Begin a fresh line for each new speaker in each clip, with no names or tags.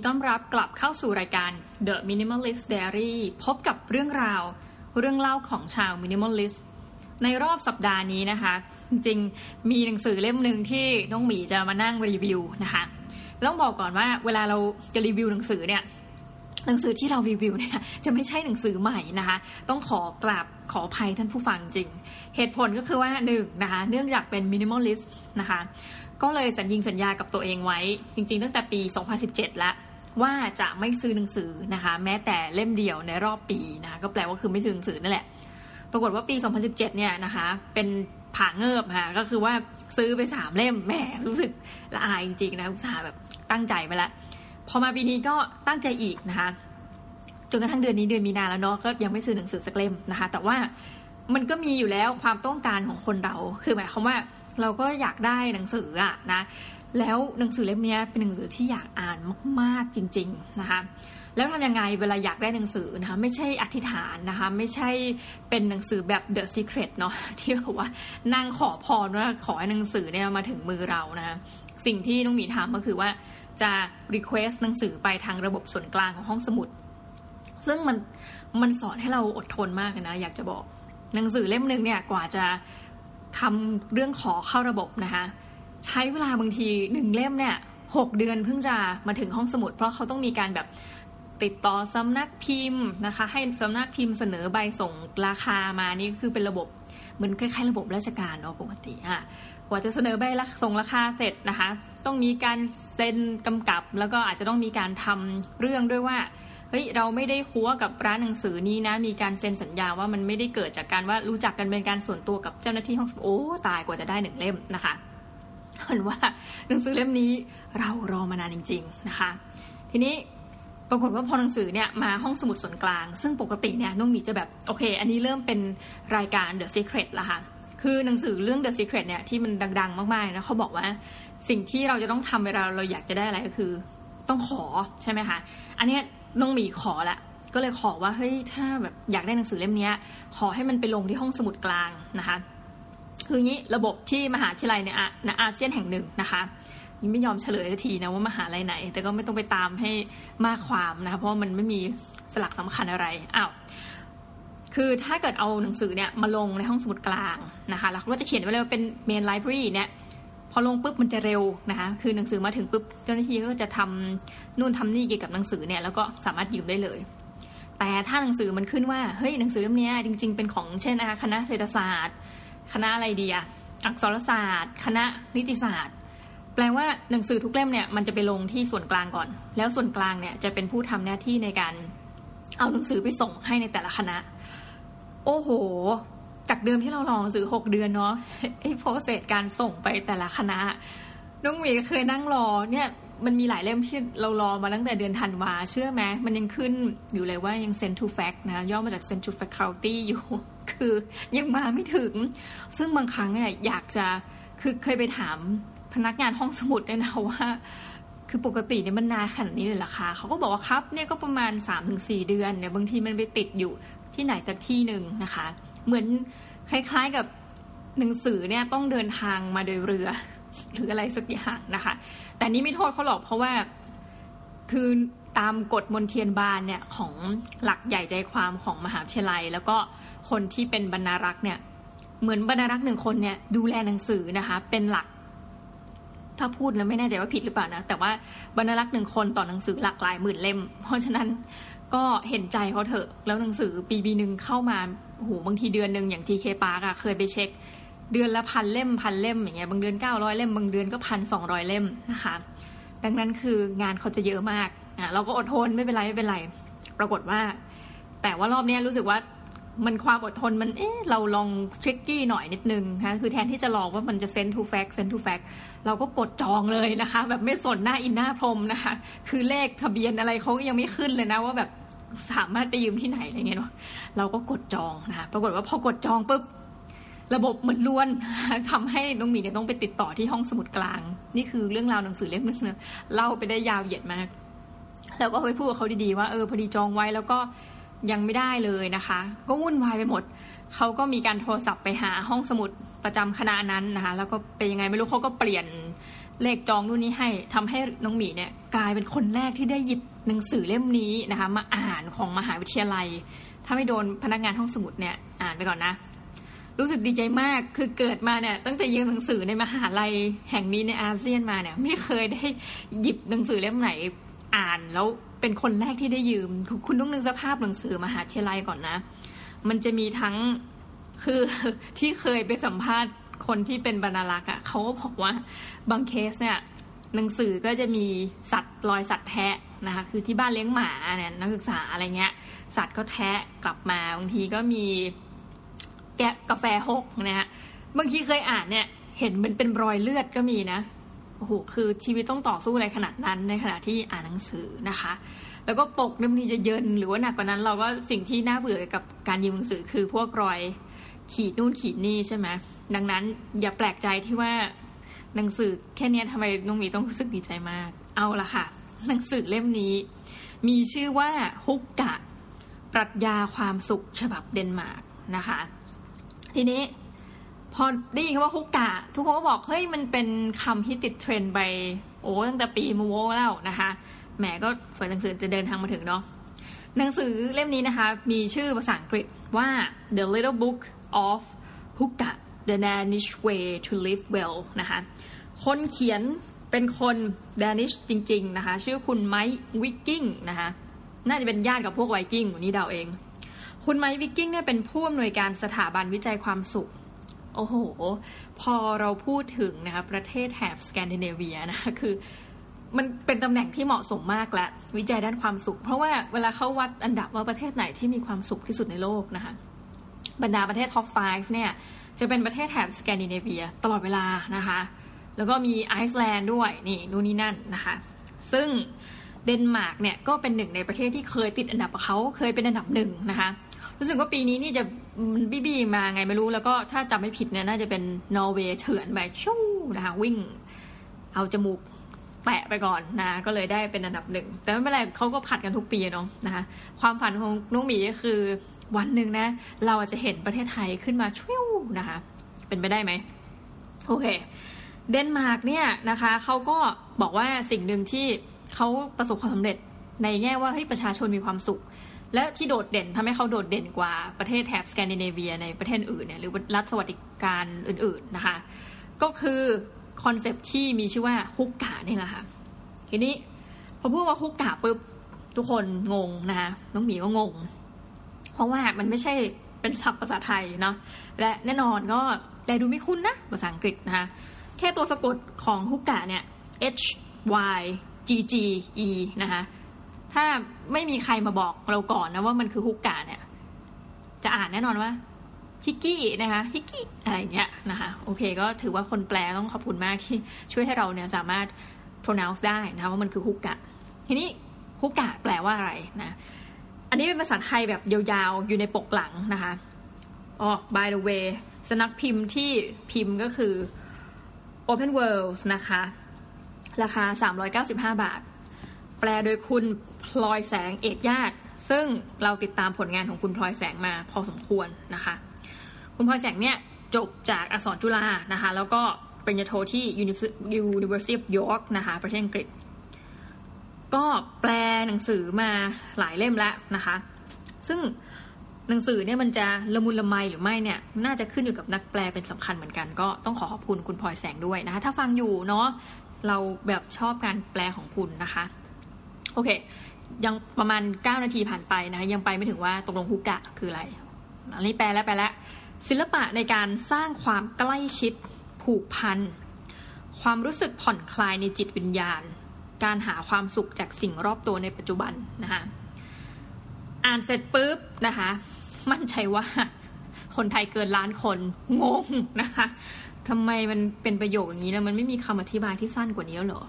ยินดีต้อนรับกลับเข้าสู่รายการ The Minimalist Diary พบกับเรื่องราว เรื่องเล่าของชาว Minimalist ในรอบสัปดาห์นี้นะคะ จริงมีหนังสือเล่มหนึ่งที่น้องหมีจะมานั่งรีวิวนะคะต้องบอกก่อนว่าเวลาเราจะรีวิวหนังสือเนี่ยหนังสือที่เรารีวิวเนี่ยจะไม่ใช่หนังสือใหม่นะคะ ต้องขอกราบขออภัยท่านผู้ฟังจริง เหตุผลก็คือว่าหนึ่งนะคะเนื่องจากเป็น Minimalistนะคะ ก็เลยสัญญิงสัญญากับตัวเองไว้ จริงๆ ตั้งแต่ปี 2017 แล้ว ว่าจะไม่ซื้อหนังสือนะคะ แม้แต่เล่มเดียวในรอบปีนะคะก็แปลว่าคือไม่ซื้อหนังสือนั่นแหละ ปรากฏว่าปี 2017 เนี่ยนะคะ เป็นผ่าเงิบค่ะก็คือว่าซื้อไปสามเล่มแหมรู้สึกละอายจริงๆนะอุตส่าห์แบบตั้งใจไปล้วพอมาปีนี้ก็ตั้งใจอีกนะคะจนกระทั่งเดือนนี้เดือนมีนาแล้วเนาะก็ยังไม่ซื้อหนังสือสักเล่มนะคะ แต่ว่ามันก็มีอยู่แล้วความต้องการของคนเรา คือหมายความว่าเราก็อยากได้หนังสืออะนะ แล้วหนังสือเล่มนี้เป็นหนังสือที่อยากอ่านมาก ๆจริง ๆนะคะแล้วทำยังไงเวลาอยากได้หนังสือนะคะไม่ใช่อธิษฐานนะคะไม่ใช่เป็นหนังสือแบบ The Secret เนาะที่บอกว่านั่งขอพรว่าขอให้หนังสือเนี่ยมาถึงมือเรานะคะสิ่งที่น้องหมีทำก็คือว่าจะ request หนังสือไปทางระบบส่วนกลางของห้องสมุด ซึ่งมันมันสอนให้เราอดทนมากนะ อยากจะบอกหนังสือเล่มหนึ่งเนี่ยกว่าจะทำเรื่องขอเข้าระบบนะคะ ใช้เวลาบางทีหนึ่งเล่มเนี่ยหกเดือนเพิ่งจะมาถึงห้องสมุด เพราะเขาต้องมีการแบบติดต่อสำนักพิมพ์นะคะ ให้สำนักพิมพ์เสนอใบส่งราคามานี่คือเป็นระบบเหมือนคล้ายๆระบบราชการเนาะปกติอะกว่าจะเสนอใบส่งราคาเสร็จนะคะ ต้องมีการเซ็นกำกับ แล้วก็อาจจะต้องมีการทำเรื่องด้วยว่าเฮ้ยเราไม่ได้คัวกับร้านหนังสือนี้นะ มีการเซ็นสัญญาว่ามันไม่ได้เกิดจากการว่ารู้จักกันเป็นการส่วนตัวกับเจ้าหน้าที่ห้องสมุดโอ้ตายกว่าจะได้หนึ่งเล่มนะคะ เห็นว่าหนังสือเล่มนี้เรารอมานานจริง ๆนะคะ ทีนี้ปรากฏว่าพอหนังสือเนี่ยมาห้องสมุดส่วนกลาง ซึ่งปกติเนี่ยน้องมีจะแบบโอเค อันนี้เริ่มเป็นรายการ The Secret ละค่ะคือหนังสือเรื่อง The Secret เนี่ยที่มันดัง ๆ มากๆนะเขาบอกว่าสิ่งที่เราจะต้องทำเวลาเราอยากจะได้อะไรก็คือ ต้องขอใช่ไหมคะอันนี้น้องหมีขอละก็เลยขอว่าเฮ้ยถ้าแบบอยากได้หนังสือเล่มนี้ขอให้มันไปลงที่ห้องสมุดกลางนะคะ คืองี้ระบบที่มหาวิทยาลัยในอาเซียนแห่งหนึ่งนะคะยังไม่ยอมเฉลยทีนะว่ามหาลัยไหน แต่ก็ไม่ต้องไปตามให้มากความนะคะเพราะมันไม่มีสลักสำคัญอะไรอ้าวคือถ้าเกิดเอาหนังสือเนี่ยมาลงในห้องสมุดกลางนะคะแล้วเขาก็จะเขียนไว้เลยว่าเป็นเมนไลบรารีเนี่ยพอลงปุ๊บมันจะเร็วนะคะ คือหนังสือมาถึงปุ๊บเจ้าหน้าที่ก็จะทำนู่นทำนี่เกี่ยวกับหนังสือเนี่ยแล้วก็สามารถยืมได้เลย แต่ถ้าหนังสือมันขึ้นว่าเฮ้ยหนังสือเล่มนี้จริง ๆ เป็นของเช่นนะคะคณะเศรษฐศาสตร์ คณะอะไรดีอะอักษรศาสตร์ คณะนิติศาสตร์ แปลว่าหนังสือทุกเล่มเนี่ยมันจะไปลงที่ส่วนกลางก่อน แล้วส่วนกลางเนี่ยจะเป็นผู้ทำหน้าที่ในการเอาหนังสือไปส่งให้ในแต่ละคณะ โอ้โห จากเดิมที่เราลองซื้อหกเดือนเนาะไอ้โปรเซสการส่งไปแต่ละคณะน้องมีเคยนั่งรอเนี่ย มันมีหลายเล่มที่เรารอมาตั้งแต่เดือนธันวาเชื่อไหมมันยังขึ้นอยู่เลยว่ายัง send to fact นะย่อมาจาก send to faculty อยู่ คือยังมาไม่ถึง ซึ่งบางครั้งเนี่ยอยากจะคือเคยไปถามพนักงานห้องสมุดด้วยนะว่าคือปกติเนี่ยมันนานขนาดนี้เลยราคาเขาก็บอกว่าครับเนี่ยก็ประมาณ 3-4 เดือนเนี่ยบางทีมันไปติดอยู่ที่ไหนสักที่หนึ่งนะคะ เหมือนคล้ายๆกับหนังสือเนี่ยต้องเดินทางมาโดยเรือ หรืออะไรสักอย่างนะคะ แต่นี้ไม่โทษเขาหรอกเพราะว่าคือตามกฎมนเทียนบานเนี่ยของหลักใหญ่ใจความของมหาวิทยาลัย แล้วก็คนที่เป็นบรรณารักษ์เนี่ย เหมือนบรรณารักษ์หนึ่งคนเนี่ยดูแลหนังสือนะคะ เป็นหลัก ถ้าพูดแล้วไม่แน่ใจว่าผิดหรือเปล่านะ แต่ว่าบรรณารักษ์หนึ่งคนต่อหนังสือหลากหลายหมื่นเล่ม เพราะฉะนั้นก็เห็นใจเขาเถอะ แล้วหนังสือปีปีหนึ่งเข้ามาโหบางทีเดือนหนึ่งอย่าง TK Park อะเคยไปเช็ค เดือนละพันเล่มพันเล่มอย่างเงี้ยบางเดือนเก้าร้อยเล่ม บางเดือนก็พันสองร้อยเล่มนะคะ ดังนั้นคืองานเขาจะเยอะมากอะเราก็อดทนไม่เป็นไรไม่เป็นไร ปรากฏว่า แต่ว่ารอบนี้รู้สึกว่ามันความอดทนมันเอ๊ะเราลอง tricky หน่อยนิดนึงนะคือแทนที่จะรอว่ามันจะ sent to fac sent to facเราก็กดจองเลยนะคะ แบบไม่สนหน้าอินหน้าพรมนะคะ คือเลขทะเบียนอะไรเขายังไม่ขึ้นเลยนะว่าแบบสามารถไปยืมที่ไหนอะไรเงี้ยเนาะเราก็กดจองนะคะปรากฏว่าพอกดจองปุ๊บ ระบบเหมือนล้วนทำให้น้องหมีเนี่ยต้องไปติดต่อที่ห้องสมุดกลาง นี่คือเรื่องราวหนังสือเล่มนึงนะเล่าไปได้ยาวเหยียดมาก แล้วก็ไปพูดกับเขาดีๆว่าเออพอดีจองไว้แล้วก็ยังไม่ได้เลยนะคะ ก็วุ่นวายไปหมด เขาก็มีการโทรศัพท์ไปหาห้องสมุดประจำคณะนั้นนะคะ แล้วก็เป็นยังไงไม่รู้เขาก็เปลี่ยนเลขจองนู่นนี้ให้ทำให้น้องหมีเนี่ยกลายเป็นคนแรกที่ได้หยิบหนังสือเล่มนี้นะคะ มาอ่านของมหาวิทยาลัย ถ้าไม่โดนพนักงานห้องสมุดเนี่ยอ่านไปก่อนนะ รู้สึกดีใจมากคือเกิดมาเนี่ยตั้งแต่ยืมหนังสือในมหาลัยแห่งนี้ในอาเซียนมาเนี่ย ไม่เคยได้หยิบหนังสือเล่มไหนอ่านแล้วเป็นคนแรกที่ได้ยืม คุณต้องนึกสภาพหนังสือมหาวิทยาลัยก่อนนะ มันจะมีทั้งคือที่เคยไปสัมภาษณ์คนที่เป็นบรรลักษ์อะเขาก็บอกว่าบางเคสเนี่ยหนังสือก็จะมีสัตว์รอยสัตว์แทะนะคะคือที่บ้านเลี้ยงหมาเนี่ยนักศึกษาอะไรเงี้ย สัตว์ก็แทะกลับมาบางทีก็มี แกะกาแฟหกนะฮะบางทีเคยอ่านเนี่ย เห็นมันเป็นรอยเลือดก็มีนะโอ้โหคือชีวิตต้องต่อสู้อะไรขนาดนั้นในขณะที่อ่านหนังสือนะคะ แล้วก็ปกเนี่ยมันจะเยินหรือว่าหนักกว่านั้นเราก็สิ่งที่น่าเบื่อกับการยืมหนังสือคือพวกรอยขีดนู่นขีดนี่ใช่ไหมดังนั้นอย่าแปลกใจที่ว่าหนังสือแค่นี้ทำไมน้องมีต้องรู้สึกดีใจมาก เอาละค่ะ หนังสือเล่มนี้ มีชื่อว่าฮุกกะ ปรัชญาความสุขฉบับเดนมาร์กนะคะ ทีนี้ พอได้ยินคำว่าฮุกกะ ทุกคนก็บอกเฮ้ยมันเป็นคำที่ติดเทรนด์ไปโอ้ตั้งแต่ปีมะโว้แล้วนะคะแหมก็เปิดหนังสือจะเดินทางมาถึงเนาะหนังสือเล่มนี้นะคะ มีชื่อภาษาอังกฤษว่า The Little Book of Hygge The Danish Way to Live Well นะคะ คนเขียนเป็นคน Danish จริง ๆ นะคะ ชื่อคุณ Meik Wiking นะคะ น่าจะเป็นญาติกับพวกไวกิ้งนี่เดาเอง คุณ Meik Wiking เนี่ยเป็นผู้อำนวยการสถาบันวิจัยความสุข โอ้โห พอเราพูดถึงนะคะประเทศแถบสแกนดิเนเวียนะคะคือมันเป็นตำแหน่งที่เหมาะสมมากและวิจัยด้านความสุข เพราะว่าเวลาเขาวัดอันดับว่าประเทศไหนที่มีความสุขที่สุดในโลกนะคะบรรดาประเทศ top 5 เนี่ย จะเป็นประเทศแถบสแกนดิเนเวียตลอดเวลานะคะ แล้วก็มีไอซ์แลนด์ด้วยนี่นู่นนี่นั่นนะคะ ซึ่ง เดนมาร์กเนี่ยก็เป็นหนึ่งในประเทศที่เคยติดอันดับเขาเคยเป็นอันดับหนึ่งนะคะ รู้สึกว่าปีนี้นี่จะบีบีมาไงไม่รู้ แล้วก็ถ้าจำไม่ผิดเนี่ยน่าจะเป็นนอร์เวย์เฉือนไปชู่นะคะวิ่ง เอาจมูกแตะไปก่อนนะ ก็เลยได้เป็นอันดับหนึ่ง แต่ไม่เป็นไรเขาก็ผัดกันทุกปีเนาะนะคะความฝันของน้องหมีก็คือวันหนึ่งนะ เราอาจะเห็นประเทศไทยขึ้นมาชิวนะคะ เป็นไปได้ไหมโอเค เดนมาร์กเนี่ยนะคะเขาก็บอกว่าสิ่งหนึ่งที่ เขาประสบความสำเร็จในแง่ว่าเฮ้ยประชาชนมีความสุข และที่โดดเด่นทำให้เขาโดดเด่นกว่าประเทศแถบสแกนดิเนเวียในประเทศอื่นเนี่ยหรือรัฐสวัสดิการอื่น ๆนะคะ ก็คือคอนเซปที่มีชื่อว่าฮุกกะนี่แหละค่ะทีนี้พอพูดว่าฮุกกะปุ๊บทุกคนงงนะคะน้องหมีก็งง เพราะว่ามันไม่ใช่เป็นศัพท์ภาษาไทยเนาะและแน่นอนก็แลดูไม่คุ้นนะภาษาอังกฤษนะคะแค่ตัวสะกดของฮุกกะเนี่ย H Y G G E นะคะถ้าไม่มีใครมาบอกเราก่อนนะว่ามันคือฮุกกะเนี่ย จะอ่านแน่นอนว่าฮิกกี้นะคะฮิกกี้อะไรเงี้ยนะคะโอเค ก็ถือว่าคนแปลต้องขอบคุณมากที่ช่วยให้เราเนี่ยสามารถ pronounce ได้นะคะว่ามันคือฮุกกะ ทีนี้ฮุกกะแปลว่าอะไรนะอันนี้เป็นภาษาไทยแบบยาวๆ อยู่ในปกหลังนะคะอ๋อ by the way สนักพิมพ์ที่พิมพ์ก็คือ Open Worlds นะคะ ราคา 395 บาท แปลโดยคุณพลอยแสงเอกญาติ ซึ่งเราติดตามผลงานของคุณพลอยแสงมาพอสมควรนะคะ คุณพลอยแสงเนี่ยจบจากอักษรจุฬานะคะ แล้วก็ปริญญาโทที่ University of York นะคะประเทศอังกฤษ ก็แปลหนังสือมาหลายเล่มแล้วนะคะ ซึ่งหนังสือเนี่ยมันจะละมุนละไมหรือไม่เนี่ย น่าจะขึ้นอยู่กับนักแปลเป็นสำคัญเหมือนกันก็ต้องขอขอบคุณคุณพลอยแสงด้วยนะคะ ถ้าฟังอยู่เนาะ เราแบบชอบการแปลของคุณนะคะ โอเค ยังประมาณ 9 นาทีผ่านไปนะคะ ยังไปไม่ถึงว่าตกลงฮุกกะคืออะไรอันนี้แปลแล้วแปลแล้วศิลปะในการสร้างความใกล้ชิดผูกพัน ความรู้สึกผ่อนคลายในจิตวิญญาณ การหาความสุขจากสิ่งรอบตัวในปัจจุบันนะคะอ่านเสร็จปุ๊บนะคะ มั่นใจว่าคนไทยเกินล้านคนงงนะคะ ทำไมมันเป็นประโยคอย่างนี้นะมันไม่มีคำอธิบายที่สั้นกว่านี้แล้วเหรอ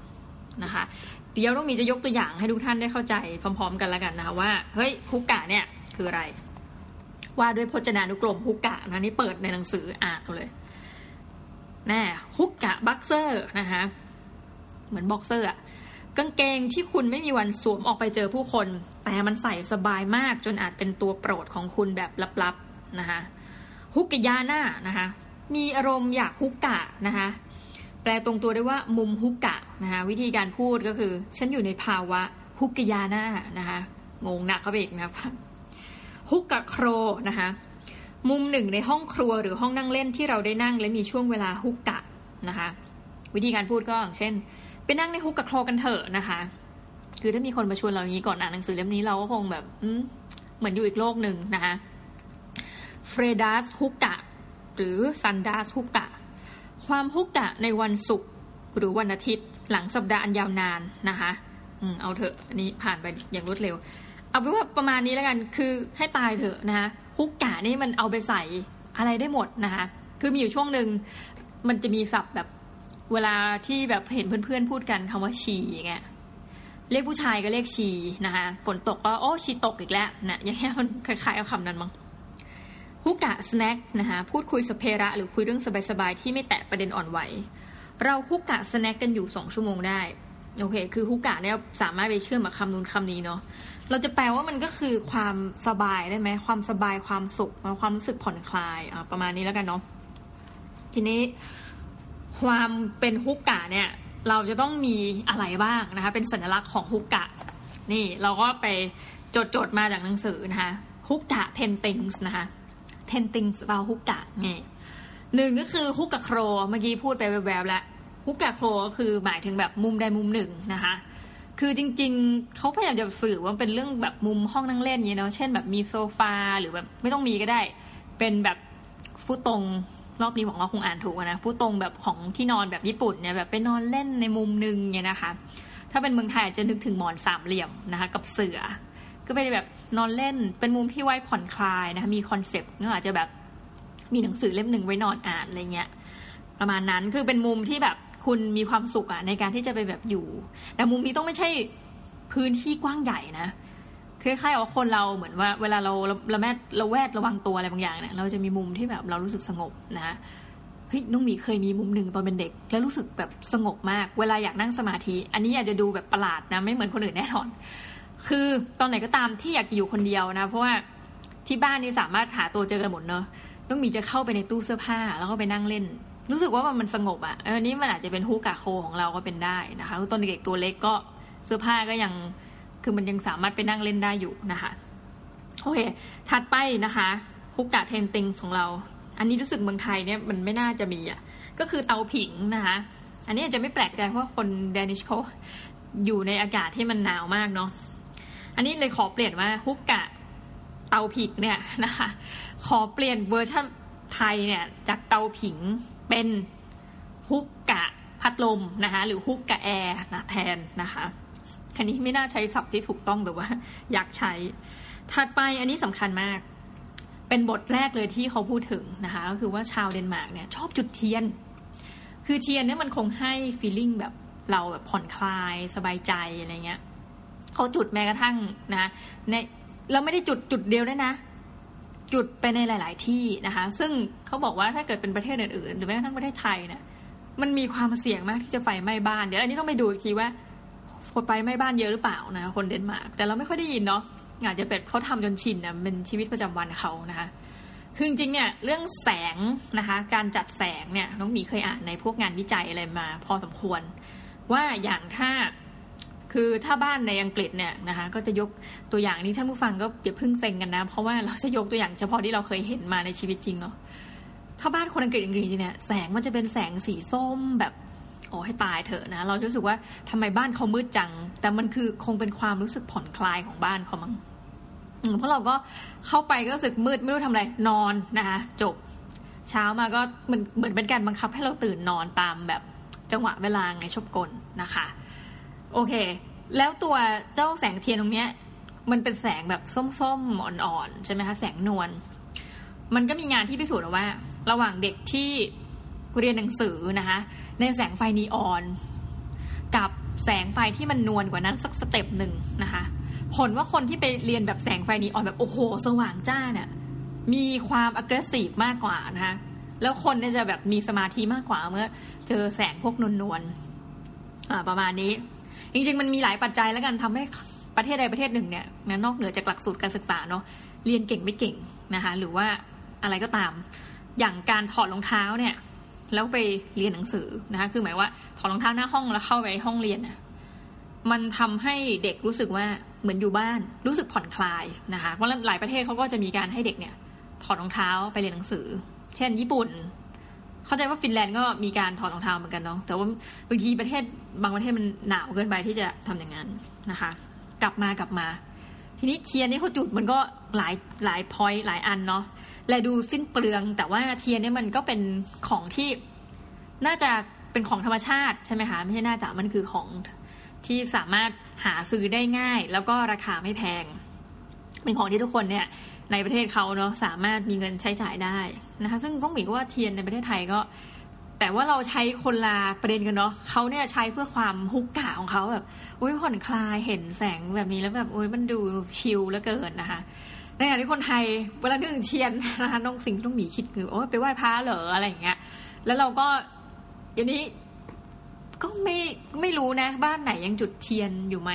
นะคะเดี๋ยวต้องมีจะยกตัวอย่างให้ทุกท่านได้เข้าใจพร้อม ๆ กันแล้วกันนะคะว่าเฮ้ยฮุกกะเนี่ยคืออะไร ว่าด้วยพจนานุกรมฮุกกะนะนี่เปิดในหนังสืออ่านเลยแน่ hyggebukser นะคะเหมือนบ็อกเซอร์อะกางเกงที่คุณไม่มีวันสวมออกไปเจอผู้คน แต่มันใส่สบายมากจนอาจเป็นตัวโปรดของคุณแบบลับๆนะคะ hyggehjørnet นะคะ มีอารมณ์อยาก hygge นะคะแปลตรงตัวได้ว่ามุม hygge นะคะวิธีการพูดก็คือ ฉันอยู่ในภาวะ hyggehjørnet นะคะงงหนักเข้าไปอีกนะครับ hyggekrogนะคะมุมหนึ่งในห้องครัวหรือห้องนั่งเล่นที่เราได้นั่งและมีช่วงเวลาฮุกกะนะคะวิธีการพูดก็อย่างเช่น ไปนั่งในฮุกกะโครกันเถอะนะคะคือถ้ามีคนมาชวนเราอย่างนี้ก่อนอ่านหนังสือเล่มนี้เราก็คงแบบเหมือนอยู่อีกโลกหนึ่งนะคะเฟรดัสฮุกกะ หรือซันดัสฮุกกะความฮุกกะในวันศุกร์หรือวันอาทิตย์ หลังสัปดาห์อันยาวนานนะคะอืมเอาเถอะอันนี้ผ่านไปอย่างรวดเร็ว เอาเป็นว่าประมาณนี้แล้วกันคือให้ตายเถอะนะคะฮุกกะนี่มันเอาไปใส่อะไรได้หมดนะคะคือมีอยู่ช่วงหนึ่งมันจะมีศัพท์แบบเวลาที่แบบเห็นเพื่อนๆพูดกันคำว่าชีอย่างเงี้ยเรียกผู้ชายก็เรียกชีนะคะฝนตกก็โอ้ชีตกอีกแล้วนะอย่างเงี้ยมันคล้ายๆเอาคำนั้นมั้ง ฮุกกะสแน็คนะคะพูดคุยสเพระหรือคุยเรื่องสบายๆที่ไม่แตะประเด็นอ่อนไหว เราฮุกกะสแน็คกันอยู่สองชั่วโมงได้โอเค คือฮุกกะเนี่ยสามารถไปเชื่อมกับคำนู้นคำนี้เนาะเราจะแปลว่ามันก็คือความสบายได้ไหมความสบายความสุขความรู้สึกผ่อนคลายประมาณนี้แล้วกันเนาะทีนี้ความเป็นฮุกกะเนี่ย เราจะต้องมีอะไรบ้างนะคะ เป็นสัญลักษณ์ของฮุกกะ นี่เราก็ไปจดจดมาจากหนังสือนะคะฮุกกะ ten things นะคะ ten things about ฮุกกะนี่หนึ่งก็คือฮุกกะโครเมื่อกี้พูดไปแวบๆแล้ว hyggekrog ก็คือหมายถึงแบบมุมใดมุมหนึ่งนะคะ คือจริง ๆเขาพยายามจะสื่อว่าเป็นเรื่องแบบมุมห้องนั่งเล่นอย่างเงี้ยเนาะเช่นแบบมีโซฟาหรือแบบไม่ต้องมีก็ได้ เป็นแบบฟุตตรงรอบนี้หวังว่าคงอ่านถูกนะฟุตตรงแบบของที่นอนแบบญี่ปุ่นเนี่ยแบบไปนอนเล่นในมุมนึงเนี่ยนะคะ ถ้าเป็นเมืองไทยจะนึกถึงหมอนสามเหลี่ยมนะคะ กับเสื่อ ก็ไปแบบ นอนเล่นเป็นมุมที่ไว้ผ่อนคลายนะคะมีคอนเซปต์ก็อาจจะแบบมีหนังสือเล่มหนึ่งไว้นอนอ่านอะไรเงี้ยประมาณนั้นคือเป็นมุมที่แบบคุณมีความสุขอะในการที่จะไปแบบอยู่ แต่มุมนี้ต้องไม่ใช่พื้นที่กว้างใหญ่นะคล้ายๆว่าคนเราเหมือนว่า เวลาเราเราแม่เราแวดระวังตัวอะไรบางอย่างเนี่ยเราจะมีมุมที่แบบเรารู้สึกสงบนะเฮ้ยน้องมีเคยมีมุมหนึ่งตอนเป็นเด็ก แล้วรู้สึกแบบสงบมาก เวลาอยากนั่งสมาธิ อันนี้อาจจะดูแบบประหลาดนะไม่เหมือนคนอื่นแน่นอน คือตอนไหนก็ตามที่อยากอยู่คนเดียวนะ เพราะว่าที่บ้านนี่สามารถหาตัวเจอกันหมดเนอะน้องมีจะเข้าไปในตู้เสื้อผ้าแล้วก็ไปนั่งเล่น รู้สึกว่ามันสงบอะ่ะอันนี้มันอาจจะเป็นฮูกาโคของเราก็เป็นได้นะคะตอนเด็กตัวเล็กก็เสื้อผ้าก็ยังคือมันยังสามารถไปนั่งเล่นได้อยู่นะคะโอเคถัดไปนะคะฮุกกะเทนติงของเรา อันนี้รู้สึกเมืองไทยเนี่ยมันไม่น่าจะมีอะก็คือเตาผิงนะคะอันนี้อาจจะไม่แปลกใจเพราะคนเดนิชเขาอยู่ในอากาศที่มันหนาวมากเนาะ อันนี้เลยขอเปลี่ยนว่า hygge เตาผิงเนี่ยนะคะ ขอเปลี่ยนเวอร์ชันไทยเนี่ยจากเตาผิงเป็น hygge พัดลมนะคะหรือ hygge แอร์นะแทนนะคะอันนี้ไม่น่าใช้ศัพท์ที่ถูกต้องแต่ว่า อยากใช้ ถัดไปอันนี้สำคัญมาก เป็นบทแรกเลยที่เขาพูดถึงนะคะก็คือว่าชาวเดนมาร์กเนี่ยชอบจุดเทียน คือเทียนเนี่ยมันคงให้ฟีลลิ่งแบบเราแบบผ่อนคลายสบายใจอะไรเงี้ย เขาจุดแม้กระทั่งนะในเราไม่ได้จุดจุดเดียวด้นะ จุดไปในหลาย ๆ ที่นะคะ ซึ่งเขาบอกว่าถ้าเกิดเป็นประเทศอื่นๆ หรือแม้กระทั่งประเทศไทยเนี่ยมันมีความเสี่ยงมากที่จะไฟไหม้บ้าน เดี๋ยวอันนี้ต้องไปดูอีกทีว่าคนไปไม่บ้านเยอะหรือเปล่านะคนเดนมาร์กแต่เราไม่ค่อยได้ยินเนาะอาจจะเป็นเขาทำจนชินนะเป็นชีวิตประจำวันเขานะคะคือจริงเนี่ยเรื่องแสงนะคะการจัดแสงเนี่ยน้องมีเคยอ่านในพวกงานวิจัยอะไรมา พอสมควร ว่าอย่างถ้า คือถ้าบ้านในอังกฤษเนี่ยนะคะก็จะยกตัวอย่างนี้ท่านผู้ฟังก็อย่าเพิ่งเซ็งกันนะ เพราะว่าเราจะยกตัวอย่างเฉพาะที่เราเคยเห็นมาในชีวิตจริงเนาะถ้าบ้านคนอังกฤษอังกฤษเนี่ยแสงมันจะเป็นแสงสีส้มแบบโอ้ให้ตายเถอะนะ เรารู้สึกว่าทำไมบ้านเขามืดจัง แต่มันคือคงเป็นความรู้สึกผ่อนคลายของบ้านเขามั้งเพราะเราก็เข้าไปก็รู้สึกมืดไม่รู้ทำอะไรนอนนะคะจบเช้ามาก็เหมือนเหมือนเป็นการบังคับให้เราตื่นนอนตามแบบจังหวะเวลาไงชบกลนะคะ โอเค แล้วตัวเจ้าแสงเทียนตรงเนี้ย มันเป็นแสงแบบส้มๆอ่อนๆใช่ไหมคะแสงนวลมันก็มีงานที่พิสูจน์ว่า ระหว่างเด็กที่เรียนหนังสือนะคะ ในแสงไฟนีออน กับแสงไฟที่มันนวลกว่านั้นสักสเต็ปหนึ่งนะคะ ผลว่าคนที่ไปเรียนแบบแสงไฟนีออนแบบโอ้โห สว่างจ้าเนี่ยมีความ aggressive มากกว่านะคะแล้วคนเนี่ยจะแบบมีสมาธิมากกว่าเมื่อ เจอแสงพวกนวลนวลประมาณนี้ จริง ๆ มันมีหลายปัจจัยแล้วกันทำให้ประเทศใดประเทศหนึ่งเนี่ยนอกเหนือจากหลักสูตรการศึกษาเนาะเรียนเก่งไม่เก่งนะคะหรือว่าอะไรก็ตาม อย่างการถอดรองเท้าเนี่ยแล้วไปเรียนหนังสือนะคะคือหมายว่าถอดรองเท้าหน้าห้องแล้วเข้าไปห้องเรียนมันทำให้เด็กรู้สึกว่าเหมือนอยู่บ้านรู้สึกผ่อนคลายนะคะเพราะหลายประเทศเขาก็จะมีการให้เด็กเนี่ยถอดรองเท้าไปเรียนหนังสือ เช่น ญี่ปุ่น เข้าใจว่าฟินแลนด์ก็มีการถอดรองเท้าเหมือนกันเนาะแต่ว่าบางทีประเทศบางประเทศมันหนาวเกินไปที่จะทำอย่างนั้นนะคะ กลับมากลับมา ทีนี้เทียนนี่เขาจุดมันก็หลายหลาย point หลายอันเนาะและดูสิ้นเปลือง แต่ว่าเทียนเนี่ยมันก็เป็นของที่น่าจะเป็นของธรรมชาติใช่ไหมคะไม่ใช่น่าจะมันคือของที่สามารถหาซื้อได้ง่าย แล้วก็ราคาไม่แพง เป็นของที่ทุกคนเนี่ย ในประเทศเขาเนาะสามารถมีเงินใช้จ่ายได้นะคะ ซึ่งต้องมีว่าเทียนในประเทศไทยก็ แต่ว่าเราใช้คนละประเด็นกันเนาะเขาเนี่ยใช้เพื่อความฮุกกะของเขาแบบโอ้ยผ่อนคลายเห็นแสงแบบนี้แล้วแบบโอ้ยมันดูชิลแล้วเกินนะคะในขณะที่คนไทยเวลานึกถึงเทียนนะคะต้องสิ่งที่ต้องมีคิดคือโอ้ยไปไหว้พระเหรออะไรอย่างเงี้ย แล้วเราก็เดี๋ยวนี้ก็ไม่ไม่รู้นะ บ้านไหนยังจุดเทียนอยู่ไหม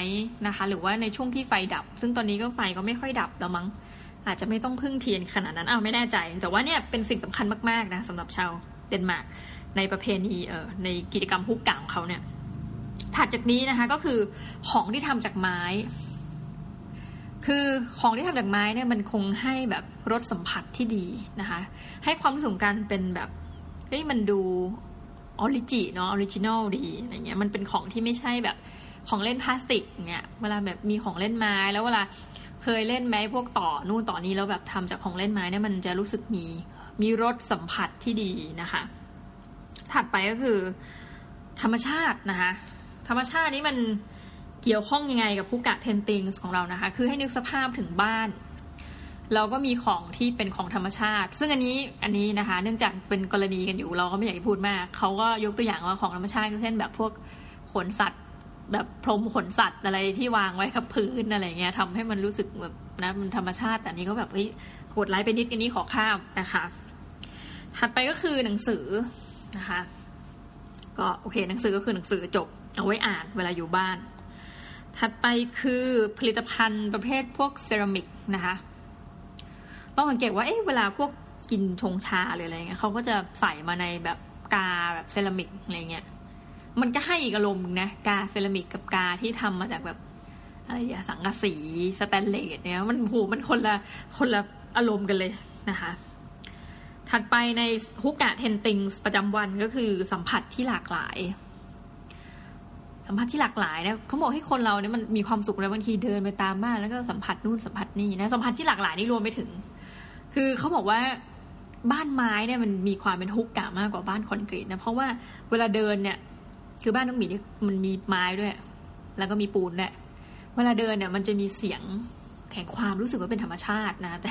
นะคะ หรือว่าในช่วงที่ไฟดับ ซึ่งตอนนี้ก็ไฟก็ไม่ค่อยดับแล้วมั้ง อาจจะไม่ต้องพึ่งเทียนขนาดนั้นอ้าวไม่แน่ใจ แต่ว่าเนี่ยเป็นสิ่งสำคัญมากๆนะสำหรับชาวเดนมาร์กในประเพณีเอ่อในกิจกรรมฮุกกะของเขาเนี่ยถัดจากนี้นะคะก็คือของที่ทำจากไม้ คือของที่ทำจากไม้เนี่ยมันคงให้แบบรสสัมผัสที่ดีนะคะ ให้ความรู้สึกการเป็นแบบเฮ้ยมันดู origi เนาะ original ดีอะไรเงี้ยมันเป็นของที่ไม่ใช่แบบ ของเล่นพลาสติกเนี่ยเวลาแบบมีของเล่นไม้แล้วเวลาเคยเล่นไหมพวกต่อนู่นต่อนี้แล้วแบบทำจากของเล่นไม้เนี่ยมันจะรู้สึกมีมีรสสัมผัสที่ดีนะคะ ถัดไปก็คือ ธรรมชาตินะคะ ธรรมชาตินี้มันเกี่ยวข้องยังไงกับผู้กะเทนติงของเรานะคะ คือให้นึกสภาพถึงบ้าน เราก็มีของที่เป็นของธรรมชาติ ซึ่งอันนี้อันนี้นะคะ เนื่องจากเป็นกรณีกันอยู่เราก็ไม่อยากพูดมาก เขาก็ยกตัวอย่างว่าของธรรมชาติก็เช่นแบบพวกขนสัตว์ แบบพรมขนสัตว์อะไรที่วางไว้กับพื้นอะไรเงี้ยทำให้มันรู้สึกแบบนะมันธรรมชาติแต่นี้ก็แบบเฮ้ยโหดร้ายไปนิดอันนี้ขอข้ามนะคะ ถัดไปก็คือหนังสือนะคะ ก็โอเคหนังสือก็คือหนังสือจบเอาไว้อ่านเวลาอยู่บ้าน ถัดไปคือผลิตภัณฑ์ประเภทพวกเซรามิกนะคะต้องสังเกตว่าเอ๊ะเวลาพวกกินชงชาหรืออะไรเงี้ยเขาก็จะใส่มาในแบบกาแบบเซรามิกอะไรเงี้ย มันก็ให้อีกอารมณ์นะกาเซรามิกกับกาที่ทำมาจากแบบอะไรอย่าสังกะสีสแตนเลสเนี่ยมันโหมันคนละคนละอารมณ์กันเลยนะคะ ถัดไปในฮุกกะเทนติงประจำวันก็คือสัมผัสที่หลากหลาย สัมผัสที่หลากหลายนี่ยเขาบอกให้คนเราเนี่ยมันมีความสุขแล้วบางทีเดินไปตามบ้านแล้วก็สัมผัสนู่นสัมผัสนี่นะสัมผัสที่หลากหลายนี่รวมไปถึง คือเขาบอกว่าบ้านไม้เนี่ยมันมีความเป็นฮุกกะมากกว่าบ้านคอนกรีตนะเพราะว่าเวลาเดินเนี่ย คือบ้านต้องมีนี่มันมีไม้ด้วย แล้วก็มีปูนเนี่ยเวลาเดินเนี่ยมันจะมีเสียงแห่งความรู้สึกว่าเป็นธรรมชาตินะ แต่